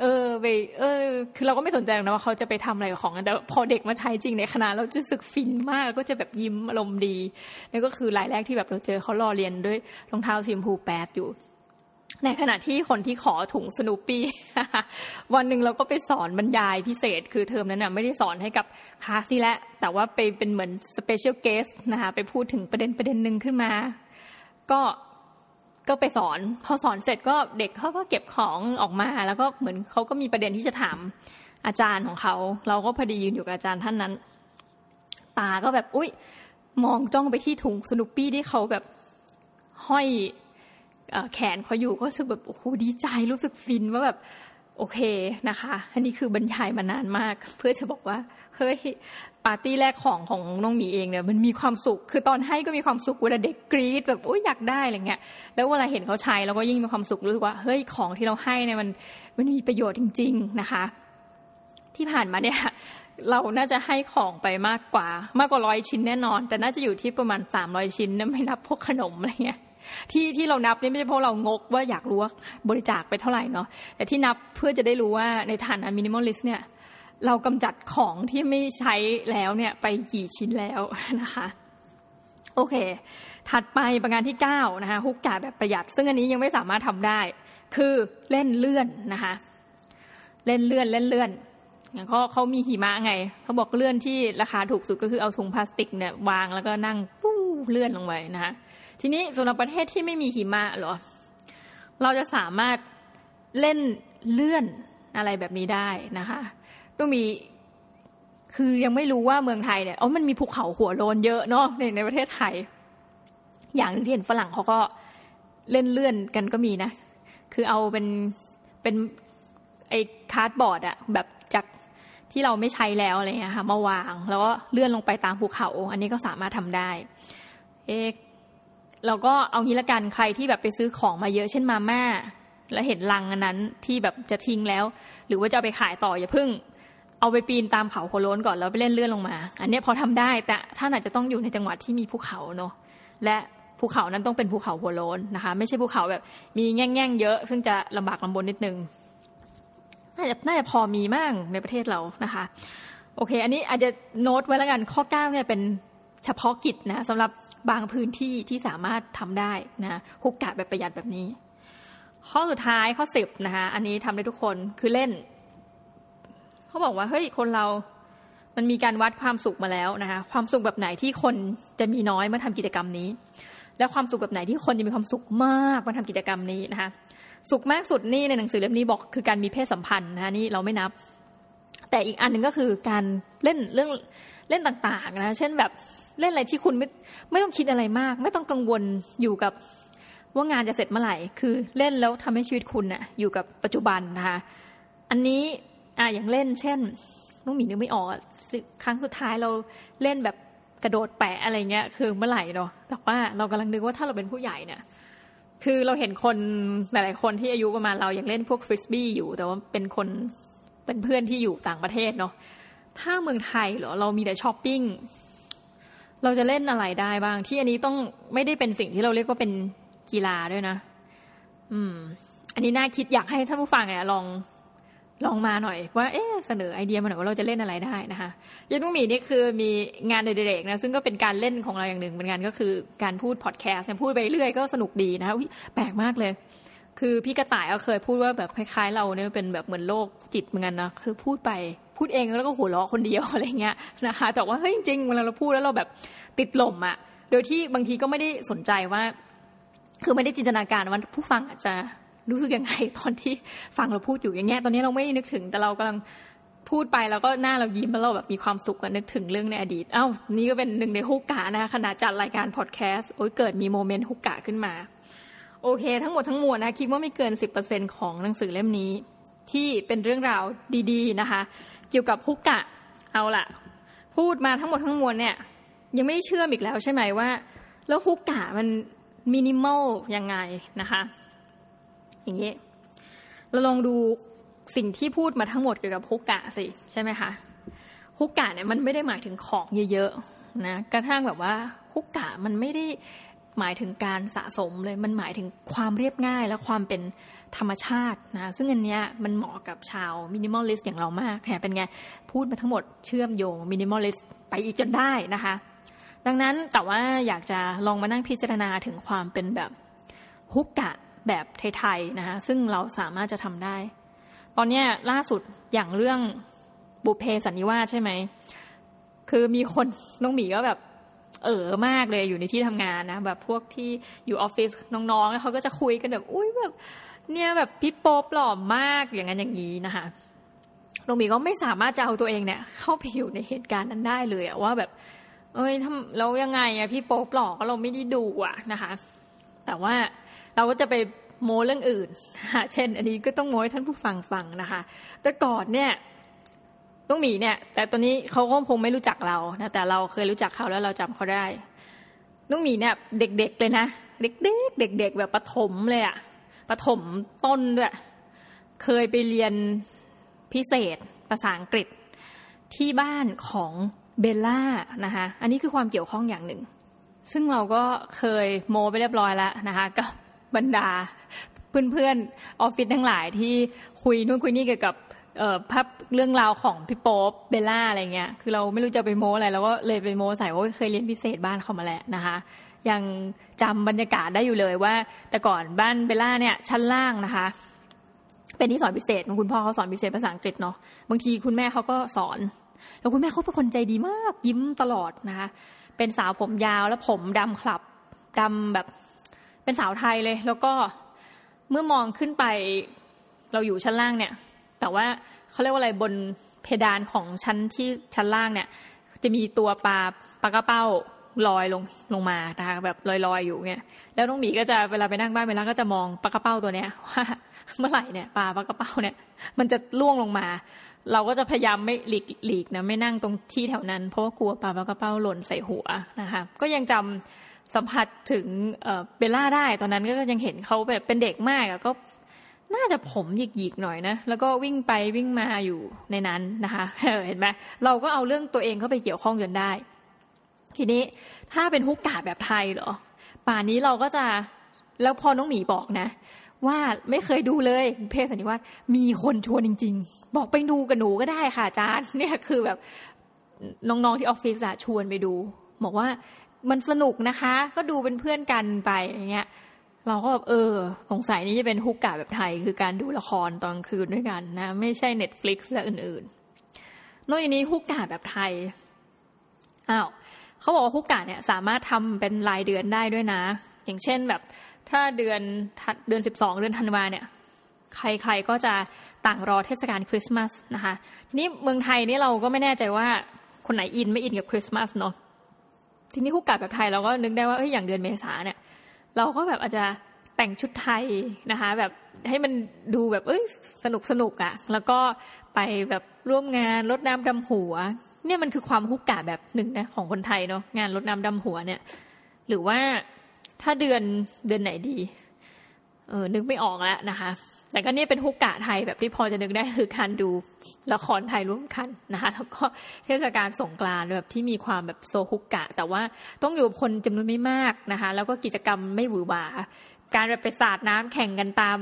เออไปเออ คือเราก็ไม่สนใจนะว่าเขาจะไปทำอะไรกับของแต่พอเด็กมาใช้จริงในคณะเราจะรู้สึกฟินมากก็จะแบบยิ้มอารมณ์ดีนี่ก็คือรายแรกที่แบบเราเจอเขารอเรียนด้วยรองเท้าสีชมพูแปดอยู่ ในขณะที่คนที่ขอถุงสนุปปี้วันหนึ่งเราก็ไปสอนบรรยายพิเศษ คือเทอมนั้นน่ะไม่ได้สอนให้กับคลาสนี่แหละแต่ว่าไปเป็นเหมือน special guest นะคะไปพูดถึงประเด็นประเด็นหนึ่งขึ้นมา ก็ ก็ไปสอน พอสอนเสร็จก็เด็กเขาก็เก็บของออกมา แล้วก็เหมือนเขาก็มีประเด็นที่จะถามอาจารย์ของเขา เราก็พอดียืนอยู่กับอาจารย์ท่านนั้น ตาก็แบบอุ้ยมองจ้องไปที่ถุงสนุปปี้ที่เขาแบบห้อยแขนเขาอยู่ก็รู้สึกแบบโอ้โหดีใจรู้สึกฟินว่าแบบโอเคนะคะ อันนี้คือบรรยายมานานมาก เพื่อจะบอกว่าเฮ้ย ปาร์ตี้แรกของของน้องหมีเองเนี่ยมันมีความสุข คือตอนให้ก็มีความสุขเวลาเด็กกรี๊ดแบบโอ้ยอยากได้อะไรเงี้ยแล้วเวลาเห็นเขาใช้เราก็ยิ่งมีความสุขรู้สึกว่าเฮ้ยของที่เราให้เนี่ยมันมันมีประโยชน์จริง ๆนะคะ ที่ผ่านมาเนี่ยเราน่าจะให้ของไปมากกว่ามากกว่าร้อยชิ้นแน่นอน แต่น่าจะอยู่ที่ประมาณสามร้อยชิ้นนะไม่นับพวกขนมอะไรเงี้ยที่ที่เรานับนี่ไม่ใช่เพราะเรางกว่าอยากรู้ว่าบริจาคไปเท่าไหร่เนาะแต่ที่นับเพื่อจะได้รู้ว่าในฐานะ minimalist เนี่ย เรากำจัดของที่ไม่ใช้แล้วเนี่ยไปกี่ชิ้นแล้วนะคะโอเค ถัดไปประการที่เก้านะคะฮุกกะแบบประหยัด ซึ่งอันนี้ยังไม่สามารถทำได้ คือเล่นเลื่อนนะคะเล่นเลื่อนเล่นเลื่อนอย่างเขาเขามีหิมะไงเขาบอกเลื่อนที่ราคาถูกสุดก็คือเอาถุงพลาสติกเนี่ยวางแล้วก็นั่งปู้เลื่อนลงไปนะคะทีนี้สำหรับประเทศที่ไม่มีหิมะหรอ เราจะสามารถเล่นเลื่อนอะไรแบบนี้ได้นะคะ ต้องมี คือยังไม่รู้ว่าเมืองไทยเนี่ยอ๋อมันมีภูเขาหัวโลนเยอะเนาะในในประเทศไทย อย่างนึงที่เห็นฝรั่งเขาก็เล่นเลื่อนกันก็มีนะ คือเอาเป็นเป็นไอ้ cardboard อะแบบจากที่เราไม่ใช้แล้วอะไรเงี้ยค่ะมาวาง แล้วก็เลื่อนลงไปตามภูเขา อันนี้ก็สามารถทำได้ เอ๊เราก็เอางี้ละกันใครที่แบบไปซื้อของมาเยอะเช่นมาม่า แล้วเห็นลังอันนั้นที่แบบจะทิ้งแล้ว หรือว่าจะไปขายต่ออย่าพิ่ง เอาไปปีนตามเขาโคโลนก่อนแล้วไปเล่นเลื่อนลงมา อันนี้พอทำได้แต่ท่านอาจจะต้องอยู่ในจังหวัดที่มีภูเขาเนาะและภูเขานั้นต้องเป็นภูเขาหัวโลนนะคะ ไม่ใช่ภูเขาแบบมีแง่งๆเยอะ ซึ่งจะลำบากลำบนนิดนึงน่าจะน่าจะพอมีมากในประเทศเรานะคะ โอเค อันนี้อาจจะโน้ตไว้แล้วกันข้อเก้าเนี่ยเป็นเฉพาะกิจนะสำหรับบางพื้นที่ที่สามารถทำได้นะฮุกกะแบบประหยัดแบบนี้ ข้อสุดท้ายข้อสิบนะคะอันนี้ทำได้ทุกคนคือเล่น เขาบอกว่าเฮ้ยคนเรามันมีการวัดความสุขมาแล้วนะคะความสุขแบบไหนที่คนจะมีน้อยมาทำกิจกรรมนี้ และความสุขแบบไหนที่คนจะมีความสุขมากมาทำกิจกรรมนี้นะคะสุขมากสุดนี่ในหนังสือเล่มนี้บอกคือการมีเพศสัมพันธ์นะคะนี่เราไม่นับ แต่อีกอันหนึ่งก็คือการเล่นเรื่องเล่นต่างๆนะเช่นแบบเล่นอะไรที่คุณไม่ไม่ต้องคิดอะไรมาก ไม่ต้องกังวลอยู่กับว่างานจะเสร็จเมื่อไหร่ คือเล่นแล้วทำให้ชีวิตคุณน่ะอยู่กับปัจจุบันนะคะ อันนี้ อ่าอย่างเล่น เช่นน้องหมีนึกไม่ออกครั้งสุดท้ายเราเล่นแบบกระโดดแปะอะไรเงี้ย คือเมื่อไหร่เนาะแต่ว่าเรากำลังนึกว่าถ้าเราเป็นผู้ใหญ่เนี่ยคือเราเห็นคนหลายๆคนที่อายุประมาณเรายังเล่นพวกฟริสบี้อยู่ แต่ว่าเป็นคนเป็นเพื่อนที่อยู่ต่างประเทศเนาะถ้าเมืองไทยเหรอเรามีแต่ช้อปปิ้งเราจะเล่นอะไรได้บ้าง ที่อันนี้ต้องไม่ได้เป็นสิ่งที่เราเรียกว่าเป็นกีฬาด้วยนะ อืม อันนี้น่าคิดอยากให้ท่านผู้ฟังเนี่ยลอง ลองมาหน่อยว่าเอ๊เสนอไอเดียมาหน่อยว่าเราจะเล่นอะไรได้นะคะยันมุมีนี่คือมีงานเด็กๆนะซึ่งก็เป็นการเล่นของเราอย่างหนึ่งเป็นงานก็คือการพูดพอดแคสต์พูดไปเรื่อยก็สนุกดีนะคะแปลกมากเลย คือพี่กระต่ายก็เคยพูดว่าแบบคล้ายๆ เราเนี่ยเป็นแบบเหมือนโลกจิตเหมือนกันนะคือพูดไปพูดเองแล้วก็หัวเราะคนเดียวอะไรเงี้ยนะคะแต่ว่าเฮ้ยจริงเวลาเราพูดแล้วเราแบบติดหล่มอะโดยที่บางทีก็ไม่ได้สนใจว่า คือไม่ได้จินตนาการว่าผู้ฟังอาจจะ รู้สึกยังไงตอนที่ฟังเราพูดอยู่อย่างเงี้ยตอนนี้เราไม่นึกถึงแต่เรากำลังพูดไปแล้วก็หน้าเรายิ้มแล้วเราแบบมีความสุขนึกถึงเรื่องในอดีต เอ้า นี่ก็เป็นหนึ่งในฮุกกะนะคะขณะจัดรายการพอดแคสต์โอ้ยเกิดมีโมเมนต์ฮุกกะขึ้นมา โอเค ทั้งหมดทั้งมวลนะคิดว่าไม่เกินสิบเปอร์เซ็นของหนังสือเล่มนี้ ที่เป็นเรื่องราวดี ๆ นะคะ เกี่ยวกับฮุกกะเอาละพูดมาทั้งหมดทั้งมวลเนี่ยยังไม่เชื่อมอีกแล้วใช่ไหมว่า แล้วฮุกกะมันมินิมอลยังไงนะคะ อย่างนี้เราลองดูสิ่งที่พูดมาทั้งหมดเกี่ยวกับฮุกกะสิใช่ไหมคะฮุกกะเนี่ยมันไม่ได้หมายถึงของเยอะๆนะกระทั่งแบบว่าฮุกกะมันไม่ได้หมายถึงการสะสมเลยมันหมายถึงความเรียบง่ายและความเป็นธรรมชาตินะซึ่งอันเนี้ยมันเหมาะกับชาว minimalist อย่างเรามากแค่เป็นไง พูดมาทั้งหมดเชื่อมโยง minimalist ไปอีกจนได้นะคะ ดังนั้นแต่ว่าอยากจะลองมานั่งพิจารณาถึงความเป็นแบบฮุกกะ แบบไทยๆนะคะซึ่งเราสามารถจะทำได้ ตอนนี้ล่าสุดอย่างเรื่องบุเพสันนิวาสใช่ไหม คือมีคนน้องหมีก็แบบเออมากเลยอยู่ในที่ทำงานนะ แบบพวกที่อยู่ออฟฟิศน้องๆเขาก็จะคุยกันแบบอุ้ยแบบ เนี่ยแบบพี่โป๊ปหล่อมากอย่างนั้นอย่างนี้นะคะน้องหมีก็ไม่สามารถจะเอาตัวเองเนี่ย เข้าไปอยู่ในเหตุการณ์นั้นได้เลยอะว่าแบบ เอ้ยทำเรายังไงอะพี่โป๊ปหล่อก็เราไม่ได้ดูอะนะคะ แต่ว่า เราก็จะไปโมเรื่องอื่น เช่น อันนี้ก็ต้องโมให้ท่านผู้ฟังฟังนะคะ แต่ก่อนเนี่ยต้องหมีเนี่ย แต่ตอนนี้เขาก็คงไม่รู้จักเรานะแต่เราเคยรู้จักเขาแล้วเราจำเขาได้น้องหมีเนี่ยเด็ก ๆ เลยนะเด็กๆเด็ก ๆ แบบประถมเลยอะประถมต้นด้วยเคยไปเรียนพิเศษภาษาอังกฤษที่บ้านของเบลล่านะคะ อันนี้คือความเกี่ยวข้องอย่างหนึ่ง ซึ่งเราก็เคยโม้ไปเรียบร้อยแล้วนะคะกับ บรรดา เพื่อนๆออฟฟิศทั้งหลายที่คุยนู่นคุยนี่เกี่ยวกับภาพเรื่องราวของพี่โป๊ปเบลล่าอะไรเงี้ย คือเราไม่รู้จะไปโม้อะไรเราก็เลยไปโม้ใส่ว่าเคยเรียนพิเศษบ้านเขามาแล้วนะคะ ยังจำบรรยากาศได้อยู่เลยว่า แต่ก่อนบ้านเบลล่าเนี่ยชั้นล่างนะคะ เป็นที่สอนพิเศษคุณพ่อเขาสอนพิเศษภาษาอังกฤษเนาะบางทีคุณแม่เขาก็สอน แล้วคุณแม่เขาเป็นคนใจดีมากยิ้มตลอดนะคะ เป็นสาวผมยาวแล้วผมดำคลับดำแบบ เป็นสาวไทยเลย แล้วก็เมื่อมองขึ้นไปเราอยู่ชั้นล่างเนี่ย แต่ว่าเขาเรียกว่าอะไรบนเพดานของชั้นที่ชั้นล่างเนี่ย จะมีตัวปลาปลากระเป้าลอยลงลงมานะคะแบบลอยๆอยู่เนี่ยแล้วน้องหมีก็จะเวลาไปนั่งบ้านเวลาก็จะมองปลากระเป้าตัวเนี้ยว่าเมื่อไหร่เนี่ยปลาปลากระเป้าเนี่ย มันจะล่วงลงมา เราก็จะพยายามไม่หลีกหลีกนะไม่นั่งตรงที่แถวนั้น เพราะว่ากลัวปลาปลากระเป้าหล่นใส่หัวนะคะก็ยังจำ สัมผัสถึงเบลล่าได้ตอนนั้นก็ยังเห็นเขาแบบเป็นเด็กมากก็น่าจะผมหยิกๆหน่อยนะ แล้วก็วิ่งไปวิ่งมาอยู่ในนั้นนะคะเห็นไหมเราก็เอาเรื่องตัวเองเข้าไปเกี่ยวข้องจนได้ ทีนี้ถ้าเป็นฮุกกาแบบไทยเหรอ ป่านนี้เราก็จะแล้วพอน้องหมีบอกนะ ว่าไม่เคยดูเลยเพศสันนิวาสมีคนชวนจริง ๆ บอกไปดูกับหนูก็ได้ค่ะอาจารย์เนี่ยคือแบบน้องๆที่ออฟฟิศอะชวนไปดู บอกว่า มันสนุกนะคะ ก็ดูเป็นเพื่อนกันไปอย่างเงี้ย เราก็แบบเออ สงสัยนี่จะเป็นฮุกกะแบบไทย คือการดูละครตอนคืนด้วยกันนะ ไม่ใช่ Netflix และอื่นๆ นอกจากนี้ฮุกกะแบบไทยอ้าวเขาบอกว่าฮุกกะเนี่ยสามารถทำเป็นรายเดือนได้ด้วยนะ อย่างเช่นแบบ ถ้าเดือนเดือนสิบสองเดือนธันวาเนี่ยใครๆก็จะต่างรอเทศกาลคริสต์มาสนะคะ ทีนี้เมืองไทยนี่เราก็ไม่แน่ใจว่าคนไหนอินไม่อินกับคริสต์มาสเนาะ ทีนี้ฮุกกะแบบไทยเราก็นึกได้ว่าเอ้ยอย่างเดือนเมษาเนี่ย เราก็แบบอาจจะแต่งชุดไทยนะคะ แบบให้มันดูแบบเอ้ยสนุกสนุกอะ่ะแล้วก็ไปแบบร่วมงานรดน้ำดำหัว เนี่ยมันคือความฮุกกะแบบหนึ่งนะของคนไทยเนาะงานรดน้ำดำหัวเนี่ย หรือว่าถ้าเดือนเดือนไหนดี เออนึกไม่ออกแล้วนะคะ แต่ก็นี่เป็นฮุกกะไทยแบบที่พอจะนึกได้คือการดูละครไทยร่วมกันนะคะแล้วก็เทศกาลสงกรานต์แบบที่มีความแบบโซฮุกกะ แต่ว่าต้องอยู่คนจำนวนไม่มากนะคะ แล้วก็กิจกรรมไม่หวือหวาการแบบไปสาดน้ำแข่งกันตาม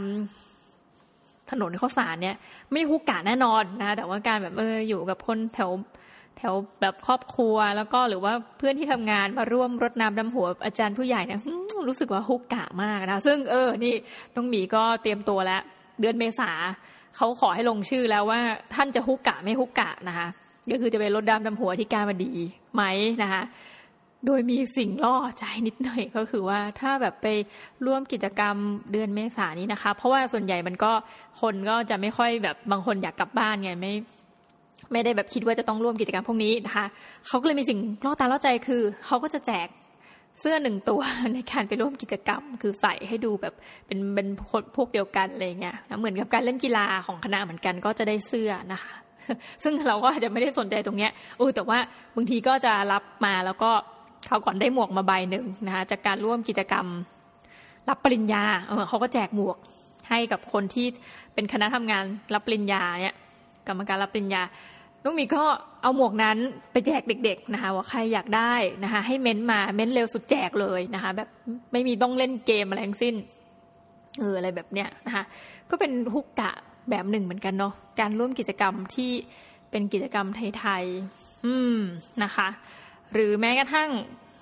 ถนนข้าวสารเนี่ย ไม่ฮุกกะแน่นอนนะคะแต่ว่าการแบบเอออยู่กับคนแถวแถวแบบครอบครัวแล้วก็หรือว่าเพื่อนที่ทำงานมาร่วมรดน้ำดำหัวอาจารย์ผู้ใหญ่เนี่ยรู้สึกว่าฮุกกะมากนะ ซึ่งเออนี่น้องหมีก็เตรียมตัวแล้ว เดือนเมษาเขาขอให้ลงชื่อแล้วว่า ท่านจะฮุกกะไม่ฮุกกะนะคะ ก็คือจะเป็นรถดำดำหัวที่การมาดีไหมนะคะโดยมีสิ่งล่อใจนิดหน่อยก็คือว่าถ้าแบบไปร่วมกิจกรรมเดือนเมษานี้นะคะ เพราะว่าส่วนใหญ่มันก็คนก็จะไม่ค่อยแบบบางคนอยากกลับบ้านไงไม่ ไม่ได้แบบคิดว่าจะต้องร่วมกิจกรรมพวกนี้นะคะเขาก็เลยมีสิ่งล่อตาล่อใจคือเขาก็จะแจก เสื้อหนึ่งตัวในการไปร่วมกิจกรรม คือใส่ให้ดูแบบเป็นเป็นพวกเดียวกันอะไรเงี้ยเหมือนกับการเล่นกีฬาของคณะเหมือนกันก็จะได้เสื้อนะคะ ซึ่งเราก็อาจจะไม่ได้สนใจตรงเนี้ยโอ้แต่ว่าบางทีก็จะรับมาแล้วก็เขาก่อนได้หมวกมาใบหนึ่งนะคะจากการร่วมกิจกรรม รับปริญญาเออเขาก็แจกหมวกให้กับคนที่เป็นคณะทำงานรับปริญญาเนี่ยกรรมการรับปริญญา น้องมีก็เอาหมวกนั้นไปแจกเด็ก ๆนะคะ ว่าใครอยากได้นะคะ ให้เม้นมาเม้นเร็วสุดแจกเลยนะคะ แบบไม่มีต้องเล่นเกมอะไรทั้งสิ้นเอออะไรแบบเนี้ยนะคะก็เป็นฮุกกะแบบหนึ่งเหมือนกันเนาะการร่วมกิจกรรมที่เป็นกิจกรรมไทยๆอืมนะคะ หรือแม้กระทั่ง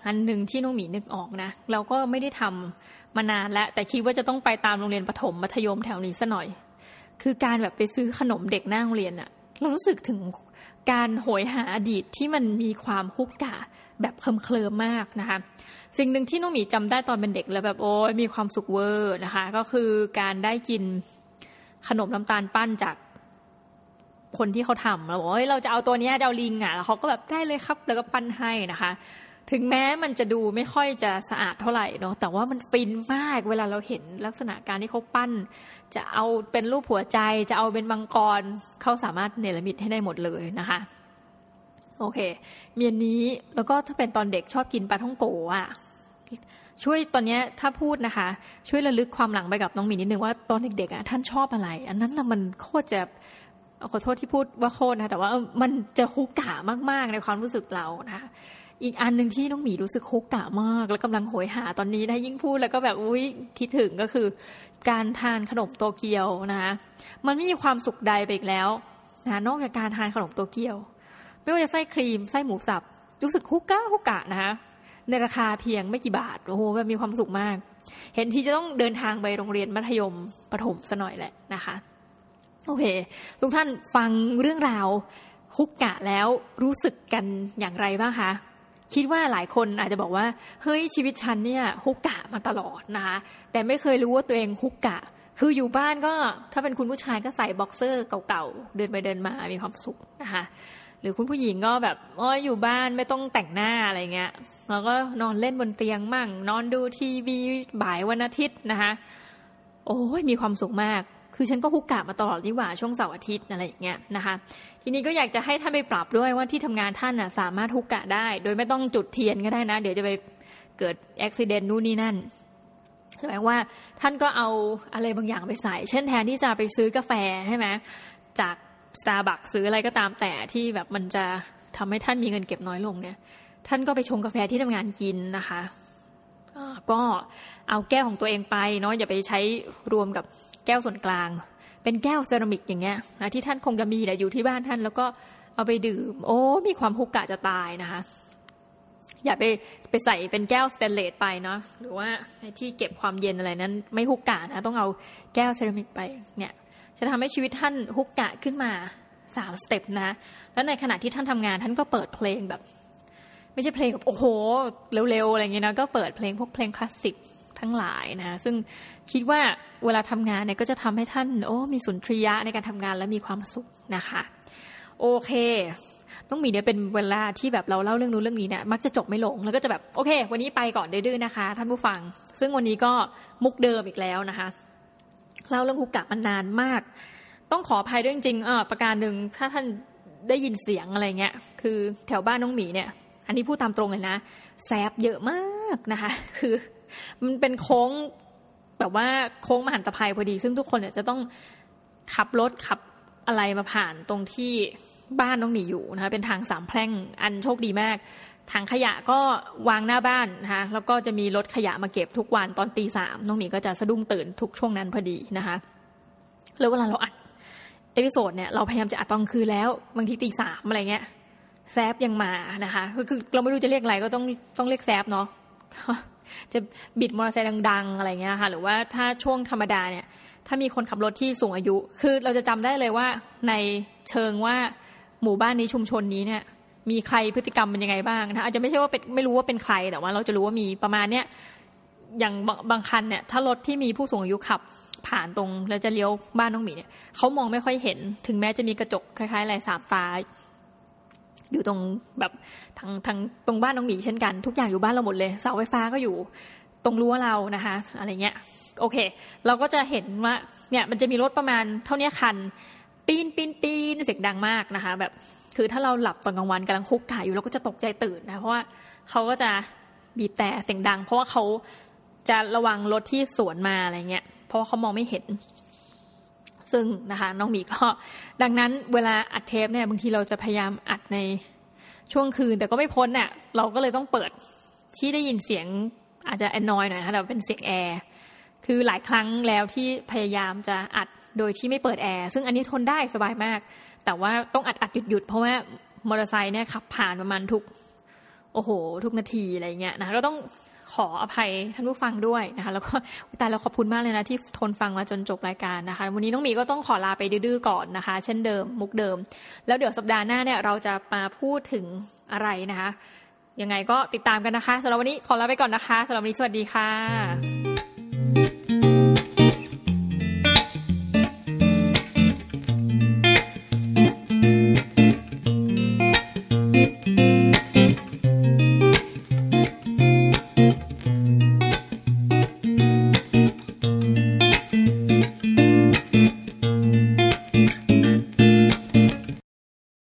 อันหนึ่งที่น้องหมีนึกออกนะเราก็ไม่ได้ทำมานานแล้วแต่คิดว่าจะต้องไปตามโรงเรียนประถมมัธยมแถวนี้ซะหน่อย คือการแบบไปซื้อขนมเด็กหน้าโรงเรียนอะเรารู้สึกถึง การโหยหาอดีตที่มันมีความฮุกกะแบบเคลิมเคลิมมากนะคะ สิ่งหนึ่งที่น้องหมีจำได้ตอนเป็นเด็กแล้วแบบโอ้ยมีความสุขเวอร์นะคะ ก็คือการได้กินขนมน้ำตาลปั้นจากคนที่เขาทำแล้วบอกว่าเราจะเอาตัวนี้จะเอาลิงอะเขาก็แบบได้เลยครับ แล้วก็ปั้นให้นะคะ ถึงแม้มันจะดูไม่ค่อยจะสะอาดเท่าไหร่เนาะแต่ว่ามันฟินมากเวลาเราเห็นลักษณะการที่เขาปั้น จะเอาเป็นรูปหัวใจ จะเอาเป็นมังกรเขาสามารถเนรมิตให้ได้หมดเลยนะคะโอเค เมียนนี้แล้วก็ถ้าเป็นตอนเด็กชอบกินปลาท่องโกะช่วยตอนนี้ถ้าพูดนะคะ ช่วยระลึกความหลังไปกับน้องมีนิดนึงว่าตอนเด็กๆอะท่านชอบอะไร อันนั้นนะมันโคตรจะขอโทษที่พูดว่าโคตรนะแต่ว่ามันจะคุกกะมากๆในความรู้สึกเรานะคะ อีกอันหนึ่งที่น้องหมีรู้สึกคุกกะมาก แล้วกำลังโหยหาตอนนี้นะยิ่งพูดแล้วก็แบบอุ้ยคิดถึงก็คือ การทานขนมโตเกียวนะคะมันไม่มีความสุขใดไปอีกแล้วนะนอกจากการทานขนมโตเกียว ไม่ว่าจะไส้ครีมไส้หมูสับรู้สึกคุกกะคุกกะนะคะในราคาเพียงไม่กี่บาทโอ้โหแบบมีความสุขมาก เห็นที่จะต้องเดินทางไปโรงเรียนมัธยมประถมซะหน่อยแหละนะคะโอเค ทุกท่านฟังเรื่องราวคุกกะแล้วรู้สึกกันอย่างไรบ้างคะ คิดว่าหลายคนอาจจะบอกว่า เฮ้ยชีวิตฉันเนี่ยฮุกกะมาตลอดนะคะแต่ไม่เคยรู้ว่าตัวเองฮุกกะ คืออยู่บ้านก็ถ้าเป็นคุณผู้ชายก็ใส่บ็อกเซอร์เก่าๆเดินไปเดินมามีความสุขนะคะหรือคุณผู้หญิงก็แบบอ๋ออยู่บ้านไม่ต้องแต่งหน้าอะไรเงี้ยแล้วก็นอนเล่นบนเตียงมั่ง นอนดูทีวีบ่ายวันอาทิตย์นะคะโอ้ยมีความสุขมาก คือฉันก็ฮุกกะมาตลอดนี่หว่าช่วงเสาร์อาทิตย์อะไรอย่างเงี้ยนะคะ ทีนี้ก็อยากจะให้ท่านไปปรับด้วยว่าที่ทำงานท่านน่ะสามารถฮุกกะได้ โดยไม่ต้องจุดเทียนก็ได้นะ เดี๋ยวจะไปเกิดอุบัติเหตุนู่นนี่นั่นแสดงว่าท่านก็เอาอะไรบางอย่างไปใส่ เช่นแทนที่จะไปซื้อกาแฟใช่ไหมจากสตาร์บัคซื้ออะไรก็ตามแต่ที่แบบมันจะทำให้ท่านมีเงินเก็บน้อยลงเนี่ย ท่านก็ไปชงกาแฟที่ทำงานกินนะคะ ก็เอาแก้วของตัวเองไปเนาะอย่าไปใช้รวมกับแก้วส่วนกลาง เป็นแก้วเซรามิกอย่างเงี้ยนะที่ท่านคงจะมีแหละอยู่ที่บ้านท่านแล้วก็เอาไปดื่ม โอ้ มีความฮุกกะจะตายนะคะ อย่าไปไปใส่เป็นแก้วสเตนเลสไปเนาะหรือว่าที่เก็บความเย็นอะไรนั้น ไม่ฮุกกะนะต้องเอาแก้วเซรามิกไปเนี่ยจะทำให้ชีวิตท่านฮุกกะขึ้นมาสาม step นะ แล้วในขณะที่ท่านทำงานท่านก็เปิดเพลงแบบ ไม่ใช่เพลงแบบโอ้โหเร็วๆอะไรเงี้ยนะก็เปิดเพลงพวกเพลงคลาสสิกทั้งหลายนะซึ่งคิดว่าเวลาทำงานเนี่ยก็จะทำให้ท่านโอ้มีสุนทรียะในการทำงานและมีความสุขนะคะโอเคต้องมีเนี่ยเป็นเวลาที่แบบเราเล่าเรื่องนู้นเรื่องนี้เนี่ยมักจะจบไม่ลงแล้วก็จะแบบโอเค วันนี้ไปก่อนดื้อๆนะคะ ท่านผู้ฟัง ซึ่งวันนี้ก็มุกเดิมอีกแล้วนะคะเล่าเรื่องฮุกกะมันนานมาก ต้องขออภัยด้วยจริงๆอ่าประการหนึ่งถ้าท่านได้ยินเสียงอะไรเงี้ยคือแถวบ้านน้องหมีเนี่ย อันนี้พูดตามตรงเลยนะแซบเยอะมากนะคะ คือมันเป็นโค้งแบบว่าโค้งมหันตภัยพอดี ซึ่งทุกคนเนี่ยจะต้องขับรถขับอะไรมาผ่านตรงที่บ้านน้องหมีอยู่นะคะ เป็นทางสามแพร่งอันโชคดีมากถังขยะก็วางหน้าบ้านนะคะแล้วก็จะมีรถขยะมาเก็บทุกวันตอนตีสามน้องหมีก็จะสะดุ้งตื่นทุกช่วงนั้นพอดีนะคะแล้วเวลาเราอัด episode เนี่ยเราพยายามจะอัดตอนคืนแล้วบางทีตีสามอะไรเงี้ย แซฟยังมานะคะคือเราไม่รู้จะเรียกอะไรก็ต้องต้องเรียกแซฟเนาะจะบิดมอเตอร์ไซค์ดัง ๆ อะไรเงี้ยค่ะหรือว่าถ้าช่วงธรรมดาเนี่ย ถ้ามีคนขับรถที่สูงอายุ คือเราจะจำได้เลยว่าในเชิงว่าหมู่บ้านนี้ชุมชนนี้เนี่ย มีใครพฤติกรรมเป็นยังไงบ้างนะอาจจะไม่ใช่ว่าเป็นไม่รู้ว่าเป็นใครแต่ว่า เราจะรู้ว่ามีประมาณเนี้ยอย่างบางคันเนี่ย ถ้ารถที่มีผู้สูงอายุขับผ่านตรงแล้วจะเลี้ยวบ้านน้องหมีเนี่ยเขามองไม่ค่อยเห็น ถึงแม้จะมีกระจกคล้ายๆอะไรสามตา อยู่ตรงแบบทางทางตรงบ้านน้องหมีเช่นกัน ทุกอย่างอยู่บ้านเราหมดเลยเสาไฟฟ้าก็อยู่ตรงรั้วเรานะคะอะไรเงี้ยโอเค เราก็จะเห็นว่าเนี่ยมันจะมีรถประมาณเท่านี้คัน ปีนปีนปีนเสียงดังมากนะคะ แบบคือถ้าเราหลับตอนกลางวันกำลังคุกกายอยู่เราก็จะตกใจตื่นนะเพราะว่าเขาก็จะบีบแต่เสียงดัง เพราะว่าเขาจะระวังรถที่สวนมาอะไรเงี้ยเพราะว่าเขามองไม่เห็น ซึ่งนะคะน้องหมีก็ดังนั้นเวลาอัดเทปเนี่ยบางทีเราจะพยายามอัดในช่วงคืน แต่ก็ไม่พ้นเนี่ยเราก็เลยต้องเปิดที่ได้ยินเสียงอาจจะแอนนอยหน่อยนะคะแต่เป็นเสียงแอร์คือหลายครั้งแล้วที่พยายามจะอัดโดยที่ไม่เปิดแอร์ซึ่งอันนี้ทนได้สบายมาก แต่ว่าต้องอัดอัดหยุดหยุดเพราะว่ามอเตอร์ไซค์เนี่ยขับผ่านประมาณทุกโอ้โห ทุกนาทีอะไรเงี้ยนะคะก็ต้อง ออภัยท่านผู้ฟังด้วยนะคะแล้วก็แต่เราขอบคุณมากเลยนะที่ทนฟังมาจนจบรายการนะคะ วันนี้น้องมีก็ต้องขอลาไปดื้อก่อนนะคะ เช่นเดิมมุกเดิม แล้วเดี๋ยวสัปดาห์หน้าเนี่ยเราจะมาพูดถึงอะไรนะคะยังไงก็ติดตามกันนะคะสำหรับวันนี้ขอลาไปก่อนนะคะสำหรับวันนี้สวัสดีค่ะ